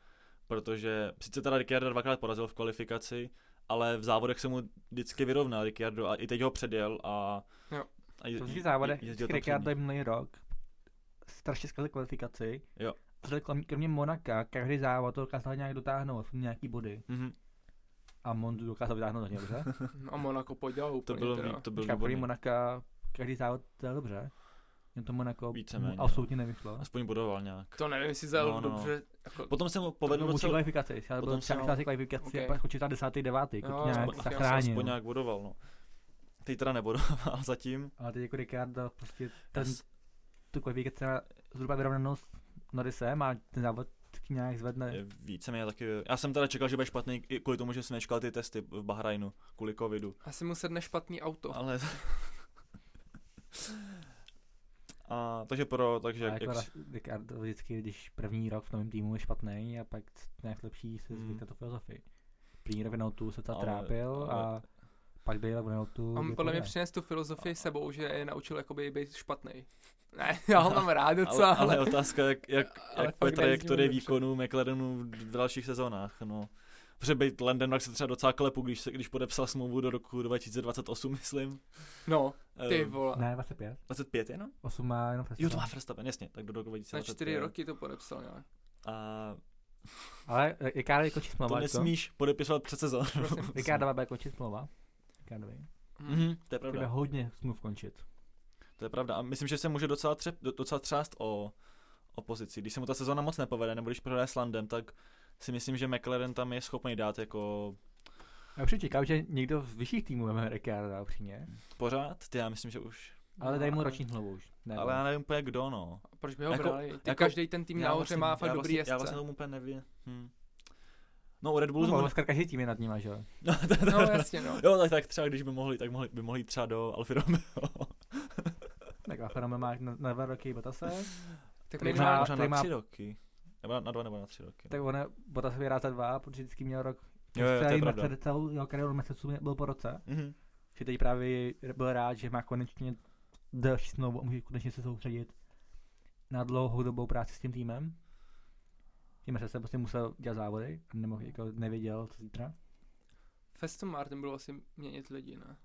protože sice teda Ricciardo dvakrát porazil v kvalifikaci, ale v závodech se mu vždycky vyrovnal Ricciardo a i teď ho předjel a... Jo. a je- To v závodech ním. minulý rok strašně zkazil kvalifikaci. Jo. Kromě Monaka, každý závod to dokázal nějak dotáhnout, nějaký body. Mhm. A Mondu dokázal vytáhnout hodně dobře. (laughs) A Monaco podělal To úplně bylo, teda. to byl Počká. Monaka, každý závod to dobře. Jen to Monako Víceméně, mu absolutně nevyšlo. Aspoň bodoval nějak. To nevím, jestli zajel No, no, no. dobře. Jako, Potom se mu Povedl povedlo docela... kvalifikaci, já potom byl se třeba mu- kvalifikaci Okay. a pak počítal desátý, devátý, jako jo, nějak aspoň- se aspoň nějak bodoval, no. Teď teda nebodoval (laughs) zatím. Ale teď jako Ricardo prostě Já ten, tu kvalifikaci má zhruba vyrovnanou s Norrisem a ten závod taky nějak zvedne. Je Více mě taky. Já jsem teda čekal, že bude špatný i kvůli tomu, že jsem nečekal ty testy v Bahrajnu kvůli covidu. asi mu sedne špatný auto. Ale... (laughs) A, takže pro, takže A jak, jako jak, Ricardo vždycky, když první rok v novém týmu je špatný a pak nějak lepší se Hmm. zvykne to filozofii. První rok v Nautu se to Ale- trápil ale- a pak dojel v Nautu. On podle mě pojede. přines tu filozofii sebou, že je naučil jakoby být špatný. (laughs) Ne, (laughs) já ho mám rád docela, ale, ale otázka, jak, jak, (laughs) ale jak bude trajektorie výkonu McLarenu v dalších sezónách. No. Protože být Landenberg se třeba docela klepu, když, se, když podepsal smlouvu do roku 2028, myslím. no, ty Ehm, vole. Ne, 25. 25 jenom? 8 má jenom Jo, to má Verstappen, jasně, tak do roku Na 2025. čtyři roky to podepsal nějak. A Ale Ricardo je končí to smlouva, jako? nesmíš podepisovat před sezónou. Ricardo bude končit smlouva. Ricardovi. Mhm, to je Bude pravda. hodně smluv končit. To je pravda. A myslím, že se může docela, třep, do- docela třást o, o pozici. Když se mu ta sezóna moc nepovede, nebo když prohraje s Landem, tak si myslím, že McLaren tam je schopný dát jako Já už čekám, že někdo z vyšších týmů veme Ricardo upřímně. pořád. Ty já myslím, že už. Ale dej mu No, roční smlouvu už. Ne, Ale já nevím úplně kdo, no. Proč by ho Jako- brali? Ty jako- každý ten tým nahoře vlastně- má fakt já dobrý vlastně, jezdce. Já vlastně tomu úplně nevím. Hm. No u Red Bullu... No, No, Oscar každý tým je nad ním, že jo. (laughs) no, to- to- No jasně, no. Jo, tak, tak třeba když by mohli, tak mohli, by mohli třeba do Alfa Romeo. (laughs) tak Alfa Romeo má na, na dva roky Botase, Tak možná, má- možná na má- tři roky. Nebo na, na dva nebo na tři roky. tak on Botas vyhrál za dva, protože vždycky měl rok, Jo, jo, to je celý pravda. Mercedes, celou jeho kariéru Mercedesu byl po roce, Mhm. že teď právě byl rád, že má konečně další smlouvu a může konečně se soustředit na dlouhou dobou práci s tím týmem. Tím Mercedes prostě musel dělat závody a nemohl, jako nevěděl, co zítra. Feston Martin byl asi měnit lidi, ne?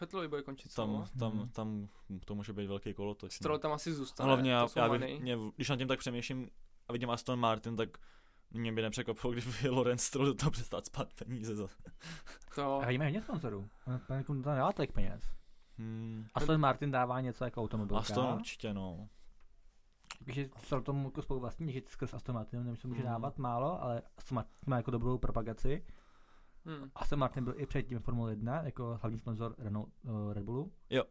Vettelovi bude končit Tam, smlouva. tam, Mhm. tam to může být velký kolotoč. no. Stroll tam asi zůstane. Hlavně já, já bych, mě, když nad tím tak přemýšlím a vidím Aston Martin, tak mě by nepřekvapilo, kdyby (laughs) Lorenz Stroll do toho přestat spát peníze za... To, A vidíme hodně sponzorů. On jako to nedává tolik peněz. Hmm. Aston Martin dává něco jako automobilka. Aston určitě, no. Takže jsou tomu jako spolu vlastní, že skrz Aston Martin nevím, se může Mhm. dávat málo, ale Aston Martin má jako dobrou propagaci. hm. Aston Martin byl i předtím Formule 1 jako hlavní sponzor Renault, uh, Red Bullu. Jo.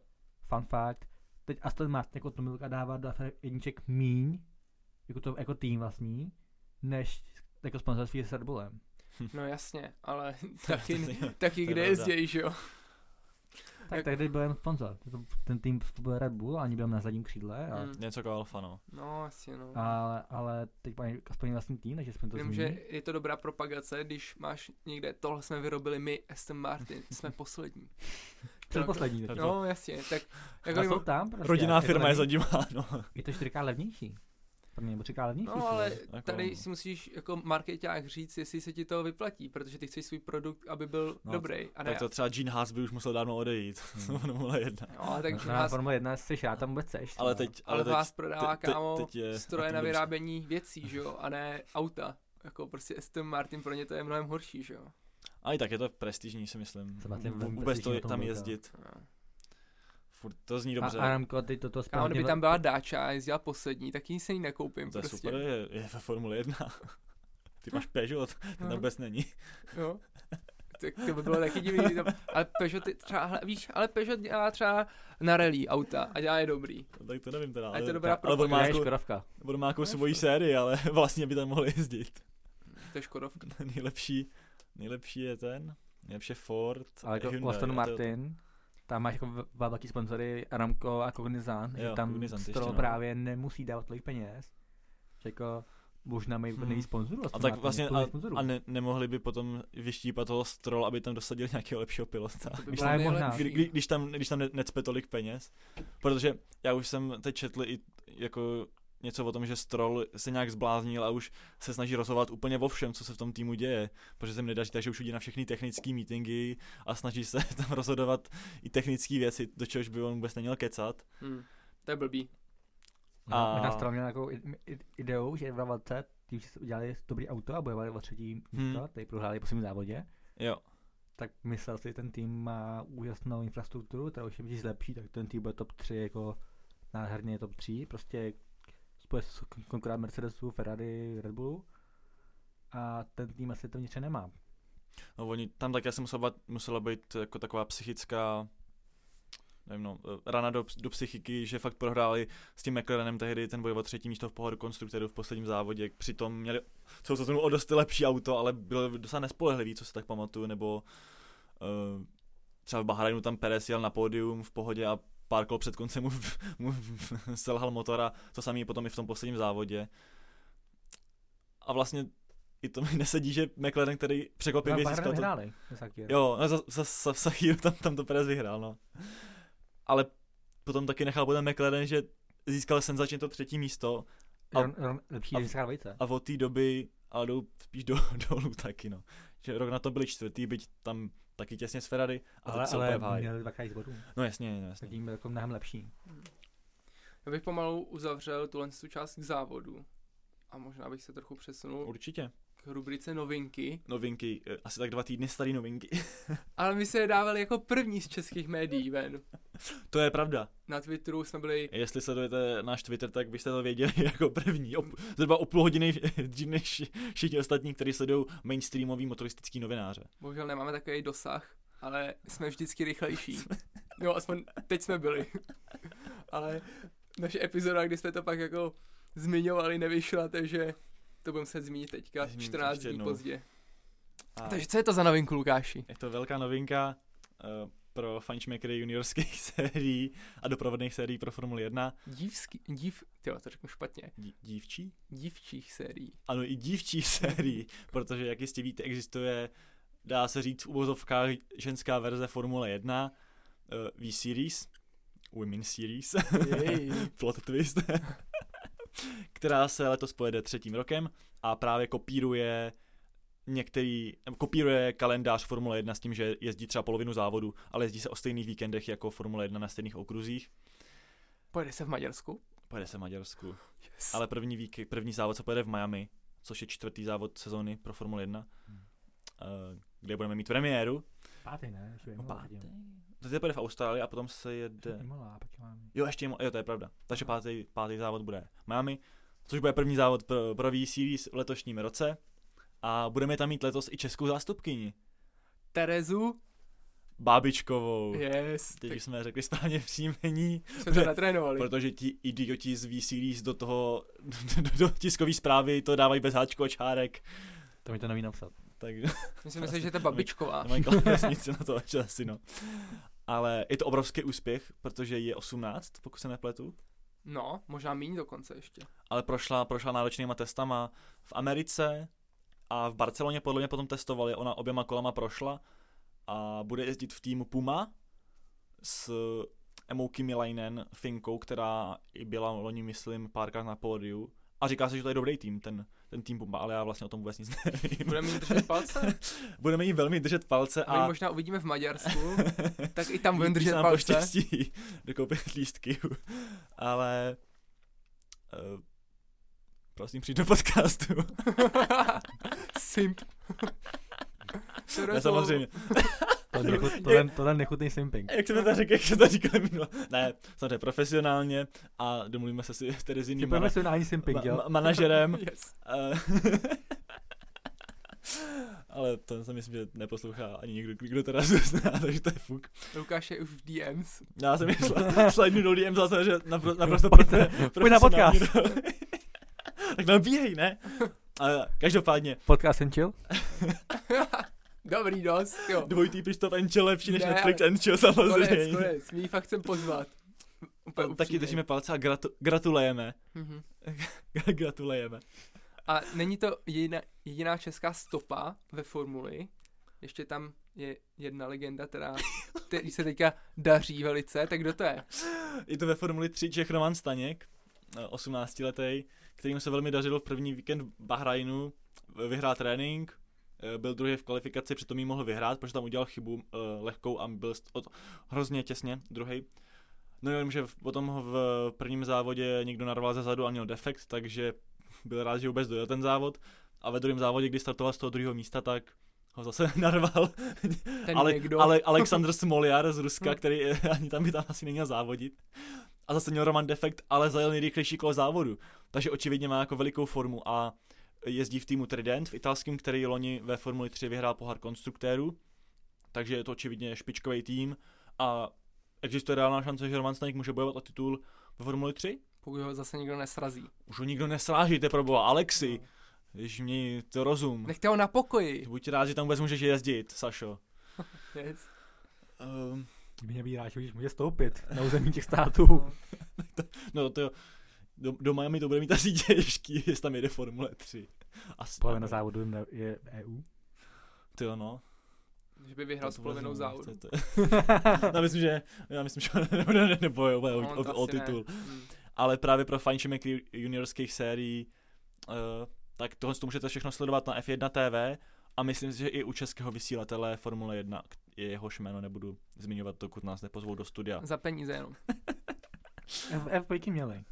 Fun fact. Teď Aston Martin jako automobilka dává do F1 jedniček míň, jako, to, jako tým vlastní, než jako sponzorství s Red Bullem. No jasně, ale (laughs) taky, taky kde jezdí, že jo? Tak Jak- tehdy byl jen sponzor. Ten tým byl Red Bull, ani byl na zadním křídle. A, Hm. Něco jako Alfa, no. No, jasně, no. ale, ale teď mají aspoň vlastní tým, takže jsme to Vím, že je to dobrá propagace, když máš někde, tohle jsme vyrobili my, Aston Martin, (laughs) jsme poslední. To je poslední. Tak No, jasně, tak jako A jim- jsou tam prostě. Rodinná firma je za no. Je to čtyřikrát levnější. Mě, nebo třikrát levnější. No, ale Jako- tady si musíš jako marketák říct, jestli se ti to vyplatí, protože ty chceš svůj produkt, aby byl No, dobrý. A ne, Tak to třeba Gene Haas by už musel dávno odejít. (laughs) Hmm. Formule 1. no, tak na nás, Formule 1 jsi rád tam vůbec seš. Ale no. teď, ale ale teď, vás prodává, te- te- kámo, teď je stroje na dobře. vyrábění věcí, že jo, a ne auta. Jako prostě Aston Martin pro ně to je mnohem horší, že jo. A i tak je to prestižní, si myslím. Vůbec to tam jezdit. No. Furt to zní A dobře. Aramco teď toto správně... kdyby tam byla Dacia a jezdila poslední, tak ji se jí nekoupím to je prostě. super, je, je ve Formule 1. (laughs) Ty máš Peugeot, ten tam No. vůbec není. Jo. Tak to by bylo taky divný, tam, ale Peugeot ty třeba, hele, víš, ale Peugeot dělá třeba na rally auta a dělá je dobrý. No, tak to nevím teda. A je to ale- dobrá ale má, jako, Škodovka. on má jako No, svoji sérii, ale (laughs) vlastně by tam mohl jezdit. To je Škodovka. (laughs) nejlepší, nejlepší je ten, nejlepší je Ford Ale jako Hyundai, Aston a Martin, tam máš jako dva velký sponzory Aramco a Cognizant, že Jo, tam Cognizant ještě, Stroll no. právě nemusí dávat tolik peněz. Že jako možná mají Hmm. nejvíc sponzorů. A tak vlastně a, a ne, nemohli by potom vyštípat toho stroll, aby tam dosadil nějakého lepšího pilota. To by Když, Právě možná. kdy, kdy, když, tam, když tam ne- necpe tolik peněz. Protože já už jsem teď četl i jako něco o tom, že Stroll se nějak zbláznil a už se snaží rozhodovat úplně o všem, co se v tom týmu děje. Protože se mi nedaří, takže už chodí na všechny technické meetingy a snaží se (laughs) tam rozhodovat i technické věci, do čehož by on vůbec neměl kecat. Hm. To je blbý. No, A- Možná Stroll měl nějakou ideu, že v Ravalce tím, že si udělali dobrý auto a bojovali o třetí místo, Hmm. tady prohráli po svém závodě, Jo, tak myslel si, že ten tým má úžasnou infrastrukturu, která už je zlepší, tak ten tým bude top 3 jako nádherně top 3, prostě kon- konkurát Mercedesu, Ferrari, Red Bullu a ten tým asi to vnitřně nemá. no oni, tam taky asi musela, musela být jako taková psychická nevím no, eh, rana do, do psychiky, že fakt prohráli s tím McLarenem tehdy ten boj o třetí místo v pohodu konstruktorů v posledním závodě, přitom měli celou sezonu o dost lepší auto, ale bylo docela nespolehlivý, co si tak pamatuju, nebo uh, třeba v Bahrajnu tam Perez jel na pódium v pohodě a pár kol před koncem mu, mu (laughs) selhal motor a to samý potom i v tom posledním závodě. A vlastně i to mi (laughs) nesedí, že McLaren, který překvapivě No, získal to, vyhráli. Jo, no za, za, za, za tam, tam to Perez vyhrál, no. Ale potom taky nechal potom McLaren, že získal senzačně to třetí místo a- Ron, ron, lepší a- a od té doby ale jdou spíš do, (laughs) dolů taky, no. Že rok na to byli čtvrtý, byť tam taky těsně s Ferrari a Ale, ale měli dvakrát bodů. No jasně, no, Tak jasně. tím byl jako mnohem lepší. Já bych pomalu uzavřel tuhle tu část k závodu. A možná bych se trochu přesunul Určitě. K rubrice novinky. Novinky, eh, asi tak dva týdny starý novinky. (laughs) Ale my se je dávali jako první z českých médií ven. to je pravda. Na Twitteru jsme byli Jestli sledujete náš Twitter, tak byste to věděli (laughs) jako první. Op, zhruba o půl hodiny (laughs) dřív než všichni ostatní, kteří sledují mainstreamový motoristický novináře. Bohužel nemáme takový dosah, ale jsme vždycky rychlejší. No, aspoň teď jsme byli. ale naše epizoda, kdy jsme to pak jako zmiňovali, nevyšla, takže to budeme se zmínit teďka, Zmíním to 14 ještě dní jednou. pozdě. A Takže co je to za novinku, Lukáši? je to velká novinka. eh, pro fančmakery juniorských (laughs) sérií a doprovodných sérií pro Formuli 1. Dívský, dív, tyjo, to řeknu špatně. Dí- Dívčí? Dívčích sérií. Ano, i dívčí sérií, (laughs) protože jak jistě víte, existuje, dá se říct v uvozovkách, ženská verze Formule 1, uh, V-Series, Women Series, (laughs) plot twist, která se letos pojede třetím rokem a právě kopíruje některý, kopíruje kalendář Formule 1 s tím, že jezdí třeba polovinu závodu, ale jezdí se o stejných víkendech jako Formule 1 na stejných okruzích. Pojede se v Maďarsku? Pojede se v Maďarsku. Yes. Ale první, vík, první závod se pojede v Miami, což je čtvrtý závod sezóny pro Formule 1, Hmm. eh, kde budeme mít premiéru. Pátý, ne? Ještě je Imola předtím. To pojede v Austrálii a potom se jede... Imola, pak máme. Jo, ještě, Imo- jo, to je pravda. Takže pátý, pátý závod bude Miami, což bude první závod pro, pro V-Series v letošním roce. A budeme tam mít letos i českou zástupkyni. Terezu? Bábičkovou. Yes. Teď Tak jsme řekli správně příjmení, jsme to natrénovali. protože ti idioti z V-Series do toho, (laughs) do, do tiskové zprávy to dávají bez háčku a čárek. To mi to neví napsat. Takže Myslím, myslím, že to je babičková. (laughs) nemají klávesnici na to ještě asi, no. Ale je to obrovský úspěch, protože je 18, pokud se nepletu. No, možná míň dokonce ještě. ale prošla, prošla náročnýma testama v Americe a v Barceloně podle mě potom testovali, ona oběma kolama prošla a bude jezdit v týmu Puma s Emou Kimilainen Finkou, která i byla loni, myslím, párkrát na pódiu. A říká se, že to je dobrý tým, ten, ten tým Puma, ale já vlastně o tom vůbec nic nevím. Budeme jí držet palce? (laughs) Budeme jí velmi držet palce A my možná uvidíme v Maďarsku, (laughs) tak i tam budeme držet palce. poštěstí dokoupit lístky. (laughs) ale uh, prosím, přijď do podcastu. Simp. Ne, samozřejmě. To je (laughs) nechut, tohle, tohle nechutný simping. Jak jsme to řekli, jak jsme to říkali minule. Ne, samozřejmě profesionálně a domluvíme se si tedy s Ty jiným mana- profesionální simping, ma- jo? ma- manažerem. (laughs) Yes. eh, (laughs) ale to si myslím, že neposlouchá ani nikdo, kdo teda zná, takže to je fuk. Lukáš je už v DMs. Já jsem myslel, slidnu do DM zase, že napro- naprosto Pojďte- profe- pojď na podcast. tak nabíhej, ne? Ale každopádně, Podcast and chill? Dobrý dost, jo. dvojitý Pištov chill lepší než Ne, Netflix and chill Konec, samozřejmě. konec. My ji fakt chcem pozvat. Úplně Taky držíme palce a gratu- gratulujeme. Mhm. (laughs) gratulujeme. A není to jediná, jediná česká stopa ve formuli. Ještě tam je jedna legenda, která, (laughs) který se teďka daří velice. Tak kdo to je? Je to ve Formuli 3 Čech Roman Staněk, 18 letý, kterým se velmi dařilo v první víkend v Bahrajnu, vyhrál trénink, eh, byl druhý v kvalifikaci, přitom jí mohl vyhrát, protože tam udělal chybu eh, lehkou a byl od, hrozně těsně druhý. No jenom, že potom ho v prvním závodě někdo narval ze zadu a měl defekt, takže byl rád, že vůbec dojel ten závod. A ve druhém závodě, kdy startoval z toho druhého místa, tak ho zase (laughs) narval Ten ale, někdo. ale Aleksandr (laughs) Smoljar z Ruska, Hm. který eh, ani tam by tam asi neměl závodit. A zase měl Roman defekt, ale zajel nejrychlejší kolo závodu. Takže očividně má jako velikou formu a jezdí v týmu Trident v italském, který loni ve Formuli 3 vyhrál pohár konstruktérů. Takže je to očividně špičkový tým a existuje reálná šance, že Roman Staněk může bojovat o titul ve Formuli 3? Pokud ho zase nikdo nesrazí. Už ho nikdo nesrážíte pro boha, Alexi. Ježiš, měj to rozum. Nechte ho na pokoji. Buď rád, že tam vůbec můžeš jezdit, Sašo. (laughs) Yes. Um, Kdyby mě hráč, když může stoupit na území těch států. No. (laughs) (laughs) No to jo, do, do Miami to bude mít asi (laughs) těžký, jestli tam jede Formule 3. Asi. Polovina závodu je ne- EU. Ty jo, no. Že by vyhrál s polovinou závodu. nevím, to- to- Já myslím, že, já myslím, že nebude ne, nebojovat o, No, o, to o asi ne. titul. Mm. Ale právě pro fančemek juniorských sérií, uh, tak tohle to můžete všechno sledovat na F1 TV a myslím si, že i u českého vysílatele Formule 1, k- je jehož jméno nebudu zmiňovat, dokud nás nepozvou do studia. Za peníze jenom. F, F pojky měli.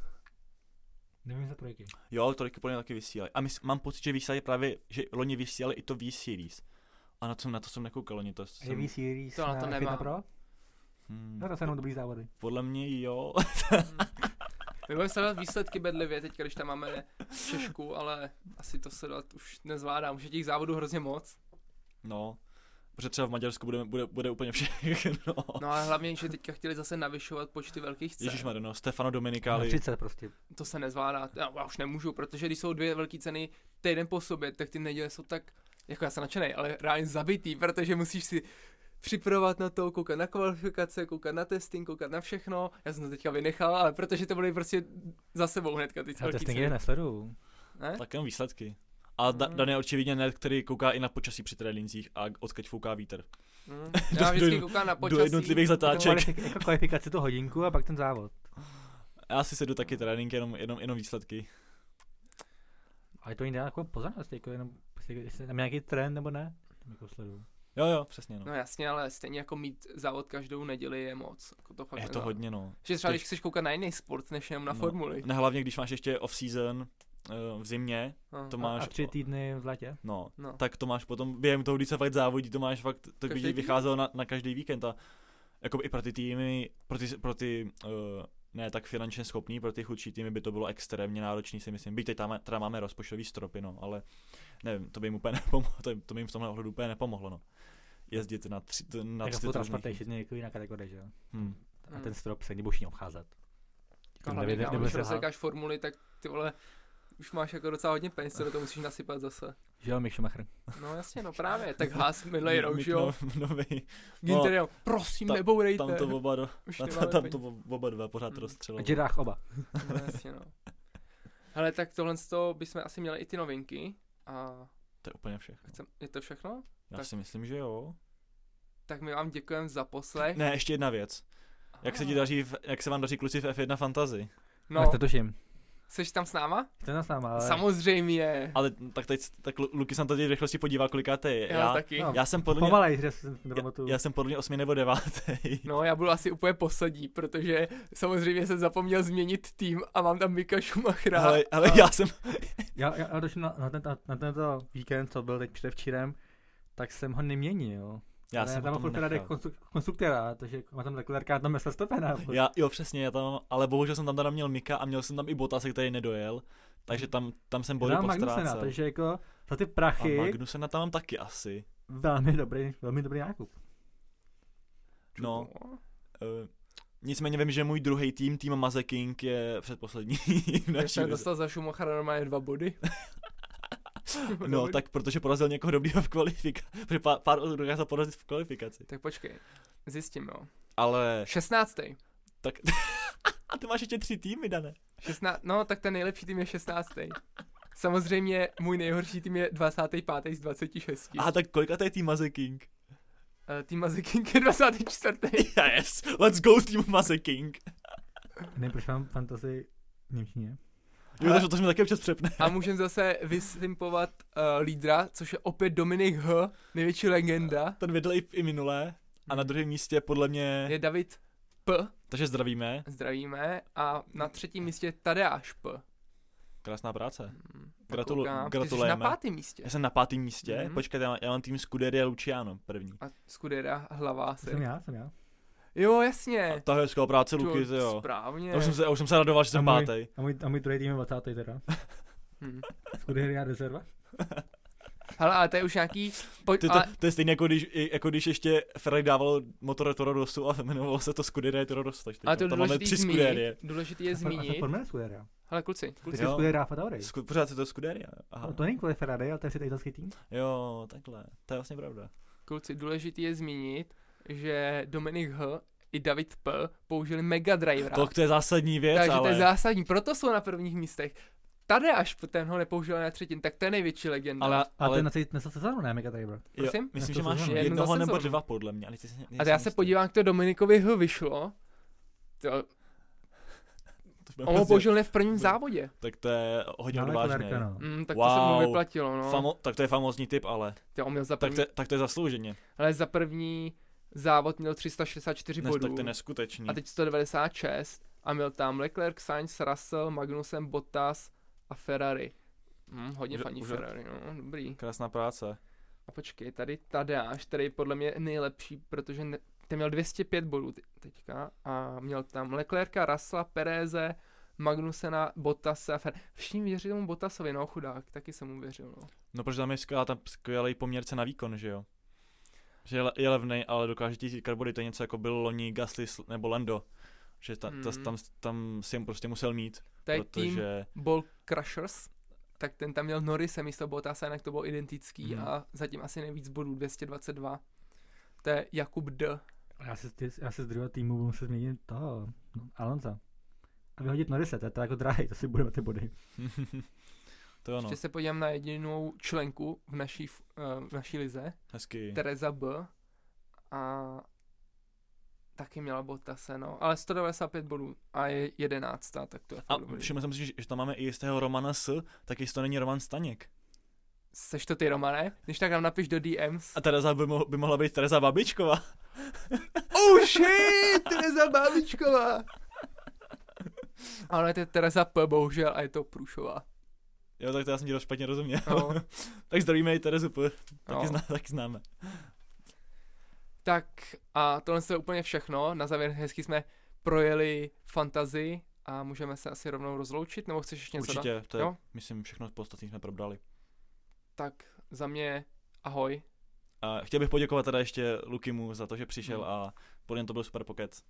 Nevím za trojky. Jo, tolik podle mě taky vysílají. A mys- mám pocit, že vysílají právě, že loni vysílali i to V-Series. A na to, na to jsem nekoukal, loni to jsem, AV Series To na to F1 nemám. Pro? hmm, No to jsou jenom dobrý závody. podle mě jo. My budeme sledovat výsledky bedlivě teď, když tam máme Češku, ale asi to sledovat už nezvládám. Už je těch závodů hrozně moc. no, protože třeba v Maďarsku bude, bude, bude úplně všechno. No a hlavně, že teďka chtěli zase navyšovat počty velkých cen. Ježíš no, Stefano Na Dominicali. 30 prostě. To se nezvládá. Já, já už nemůžu, protože když jsou dvě velké ceny týden po sobě, tak ty neděle jsou tak, jako já jsem nadšenej, ale reálně zabitý, protože musíš si připravovat na to, koukat na kvalifikace, koukat na testing, koukat na všechno. Já jsem to teďka vynechal, ale protože to byly prostě za sebou hnedka ty Já testingy ceny. nesleduju. Ne? Tak jenom výsledky. A da. Dan je očividně net, který kouká i na počasí při trénincích a odkud fouká vítr. Mm. (laughs) Do- Já vždycky do- koukám na Do počasí. jednotlivých zatáček. Jako kvalifikaci tu hodinku a pak ten závod. Já si sedu taky trénink, jenom, jenom, jenom výsledky. Ale to jde jako pozornost, jako jenom, prostě, jestli tam nějaký trend nebo ne. Tam jako sleduju. Jo, jo, přesně no. No jasně, ale stejně jako mít závod každou neděli je moc. Jako to fakt je to nedá. hodně no. Že třeba když chceš koukat na jiný sport, než jenom na No. formuli. Ne, hlavně když máš ještě off-season v zimě, No. to A, máš... a tři týdny v létě. No, No. tak to máš potom, během toho, když se fakt závodí, to máš fakt, to Každý by vycházelo na, na každý víkend a jako i pro ty týmy, pro ty, pro ty uh, ne tak finančně schopný, pro ty chudší týmy by to bylo extrémně náročný, si myslím. Byť teď tam teda máme rozpočtový stropy, no, ale nevím, to by jim úplně (laughs) nepomohlo, to, to by jim v tomhle ohledu úplně nepomohlo, no. Jezdit na tři, na Jako tři po různých- je jako jiná kategorie, že jo. Hmm. A ten strop se obcházet. A hlavně, Nevěděl- kámo, nebyl když se rozsekáš formuly, tak ty vole, už máš jako docela hodně peněz, co do toho musíš nasypat zase. Že jo, Mick Schumacher. No jasně, no právě, tak (laughs) Haas minulej rok, že jo, no- (laughs) novej, Ginter jenom, prosím, ta- nebourejte. tam to oba, do, (laughs) tam, nemáme tam to oba dva pořád Hmm. rozstřelovalo. Jirách oba. No jasně, no. Hele, tak tohle z toho bychom asi měli i ty novinky. A To je úplně všechno. chcem, je to všechno? Já tak- si myslím, že jo. Tak my vám děkujeme za poslech. Ne, ještě jedna věc. Jak se ti daří, v, jak se vám daří kluci v F1 Fantasy? No. No, to tuším. Jsi tam s náma? Jste nás náma, ale... Samozřejmě. Ale tak teď, tak Lu- Luky jsem to teď v rychlosti podíval, kolika je. Já, Já, taky. No. já jsem podle mě, Pomalej, že jsem já, já jsem podle mě osmi nebo devátý. No, já budu asi úplně poslední, protože samozřejmě jsem zapomněl změnit tým a mám tam Mika Schumachera. ale, ale a... já jsem, Já, já, já došel na, na, ten, na, na tento víkend, co byl teď předevčírem, tak jsem ho neměnil. Já Ale jsem tam furt tam Ferrari nechal. konstru, konstruktéra, takže má tam Leclerca, tam je Verstappena. Já, jo, přesně, já tam, ale bohužel jsem tam teda měl Mika a měl jsem tam i Botase, který nedojel. Takže tam, tam jsem body postrácel. takže jako za ty A prachy Magnusena tam mám taky asi. velmi dobrý, velmi dobrý nákup. No, uh, nicméně vím, že můj druhý tým, tým Maze King, je předposlední (laughs) v Já jsem dostal za Schumachera normálně dva body. (laughs) (laughs) No, Dobrý. tak protože porazil někoho dobrýho v kvalifikaci. (laughs) Protože pár, pár dokázal porazit v kvalifikaci. Tak počkej, zjistím, jo. Ale 16. tak... (laughs) a ty máš ještě tři týmy, Dane. 16. No, tak ten nejlepší tým je 16. Samozřejmě můj nejhorší tým je 25. z 26. A tak kolika to je tým Maze King? Uh, tým Mazy King je 24. Yes, let's go tým Maze King. Nevím, proč mám fantasy v Němčině. Jo, to, to jsme taky občas přepne. A můžeme zase vysimpovat uh, lídra, což je opět Dominik H., největší legenda. Ten vydal i, i minulé. A na druhém místě podle mě... Je David P. Takže zdravíme. Zdravíme. A na třetím místě je Tadeáš P. Krásná práce. Hmm, Gratulu- koukám. Ty jsi gratulujeme. na pátém místě. Já jsem na pátém místě. Mhm. Mm-hmm. Počkejte, já, mám- já mám tým Scuderia Luciano první. A Skudera hlava To jsem já, jsem já. Jo, A jasně. to je skvělá práce To Luky, to jo. Správně. Já už jsem se, už jsem se radoval, že jsem A můj- pátý. A můj, a můj druhý tým je 20. teda. Hm. Scuderia rezerva. (laughs) Hele, ale to je už nějaký... Pojď, To, to, ale, to, je stejně jako když, jako když ještě Ferrari dával motor Toro Rosso a jmenovalo se to Scuderia Toro Rosso. Takže ale teď to tam máme důležitý tři zmínit, Scuderie. důležitý je A zmínit. Formule Scuderia. Hele, kluci, Ty kluci. jsi Jo. Scuderia Alfa Tauri. Sku- Pořád je to Scuderia. Aha. No, to není kvůli Ferrari, ale to je italský tým. Jo, takhle. To je vlastně pravda. Kluci, důležitý je zmínit, že Dominik H. i David P. použili Mega Drivera. To, to je zásadní věc, Takže ale... to je zásadní, proto jsou na prvních místech. Tady až ten ho nepoužil na třetím, tak to je největší legenda. ale, Ale, ale to je na celou sezónu, ne Mega Driver. jo, prosím? myslím, Na že máš jednoho za nebo dva podle mě. Ale ty, si- a já se podívám, jak to Dominikovi H. vyšlo. To, on ho použil ne v prvním závodě. Tak to je hodně Máme odvážné. No. Mm, tak to se mu Wow. vyplatilo, no. Famo, tak to je famózní typ, ale Ty, on měl za tak první, to, je- tak to je zaslouženě. ale za první závod měl 364 Ne, bodů. tak to je neskutečný. A teď 196 a měl tam Leclerc, Sainz, Russell, Magnussen, Bottas a Ferrari. Hm, hodně Už- faní už- Ferrari, no, dobrý. Krásná práce. A počkej, tady Tadeáš, který je podle mě nejlepší, protože ne, ten měl 205 bodů te- teďka a měl tam Leclerca, Russella, Pereze, Magnusena, Bottase a Fer... Všichni věří tomu Bottasovi, no chudák, taky jsem mu věřil, no. No protože tam je skvělá, tam skvělý poměrce na výkon, že jo. Že je, le- je levnej, ale dokáže ti získat body, to je něco jako byl loni Gasly nebo Lando. Že ta, ta, Hmm. tam, tam si jim prostě musel mít, To je tým protože Ball Crushers, tak ten tam měl Norrise místo Bottasa, jinak to bylo identický Mhm. a zatím asi nejvíc bodů, 222. To je Jakub D. Já se, ty- já se z druhého týmu budu muset změnit toho, no, Alonza. A vyhodit Norise, to je to jako drahý, to si budeme ty body. (laughs) to ano, Ještě se podívám na jedinou členku v naší, eh, v naší lize, hezky. Tereza B. A taky měla Bottase, no. Ale 195 bodů a je jedenáctá, tak to je A všiml jsem si, že, že tam máme i jistého Romana S, tak jestli to není Roman Staněk. Seš to ty, Romane? Když tak nám napiš do DMs. A Tereza by, mo- by mohla být Tereza Babičková. Oh shit, Tereza Bábičková. Ale to je Tereza P, bohužel, a je to Průšová. Jo, tak to já jsem ti špatně rozuměl. No. (laughs) tak zdravíme i Terezu P. Taky, No. zná, taky známe. Tak a tohle je úplně všechno. Na závěr hezky jsme projeli fantazii a můžeme se asi rovnou rozloučit, nebo chceš ještě něco dát? Určitě, to je, Jo? myslím, všechno podstatné jsme probrali. Tak za mě ahoj. A chtěl bych poděkovat teda ještě Lukimu za to, že přišel Hmm. a podle mě to byl super pokec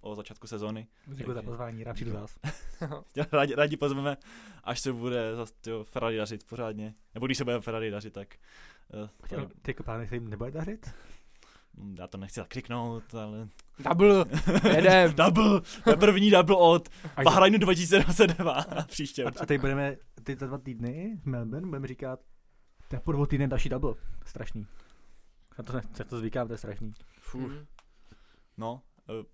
o začátku sezóny. Děkuji za pozvání, rád přijdu. (laughs) Tě Rádi, rádi pozveme, až se bude zase Ferrari dařit pořádně. Nebo když se bude Ferrari dařit, tak... Uh, Ty jako plány se jim nebude dařit? já to nechci zakřiknout, ale... Double, (laughs) jedem. double! To je první double od Bahrajnu 2022 (laughs) příště. a, a teď budeme, ty za dva týdny v Melbourne budeme říkat, to je po dvou týdnech další double. Strašný. Já to, já to zvykám, to je strašný. Fuh. Mm. No,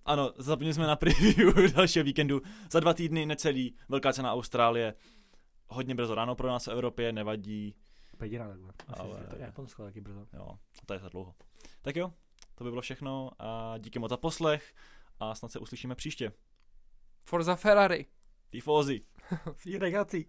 ano, zapomněli jsme na preview (laughs) dalšího víkendu. Za dva týdny necelý, velká cena Austrálie. Hodně brzo ráno pro nás v Evropě, nevadí. Takhle. Myslím, Ale- že to je Japonsko taky brzo. Jo, to je za dlouho. Tak jo, to by bylo všechno a díky moc za poslech a snad se uslyšíme příště. Forza Ferrari. You, (laughs) ragazzi.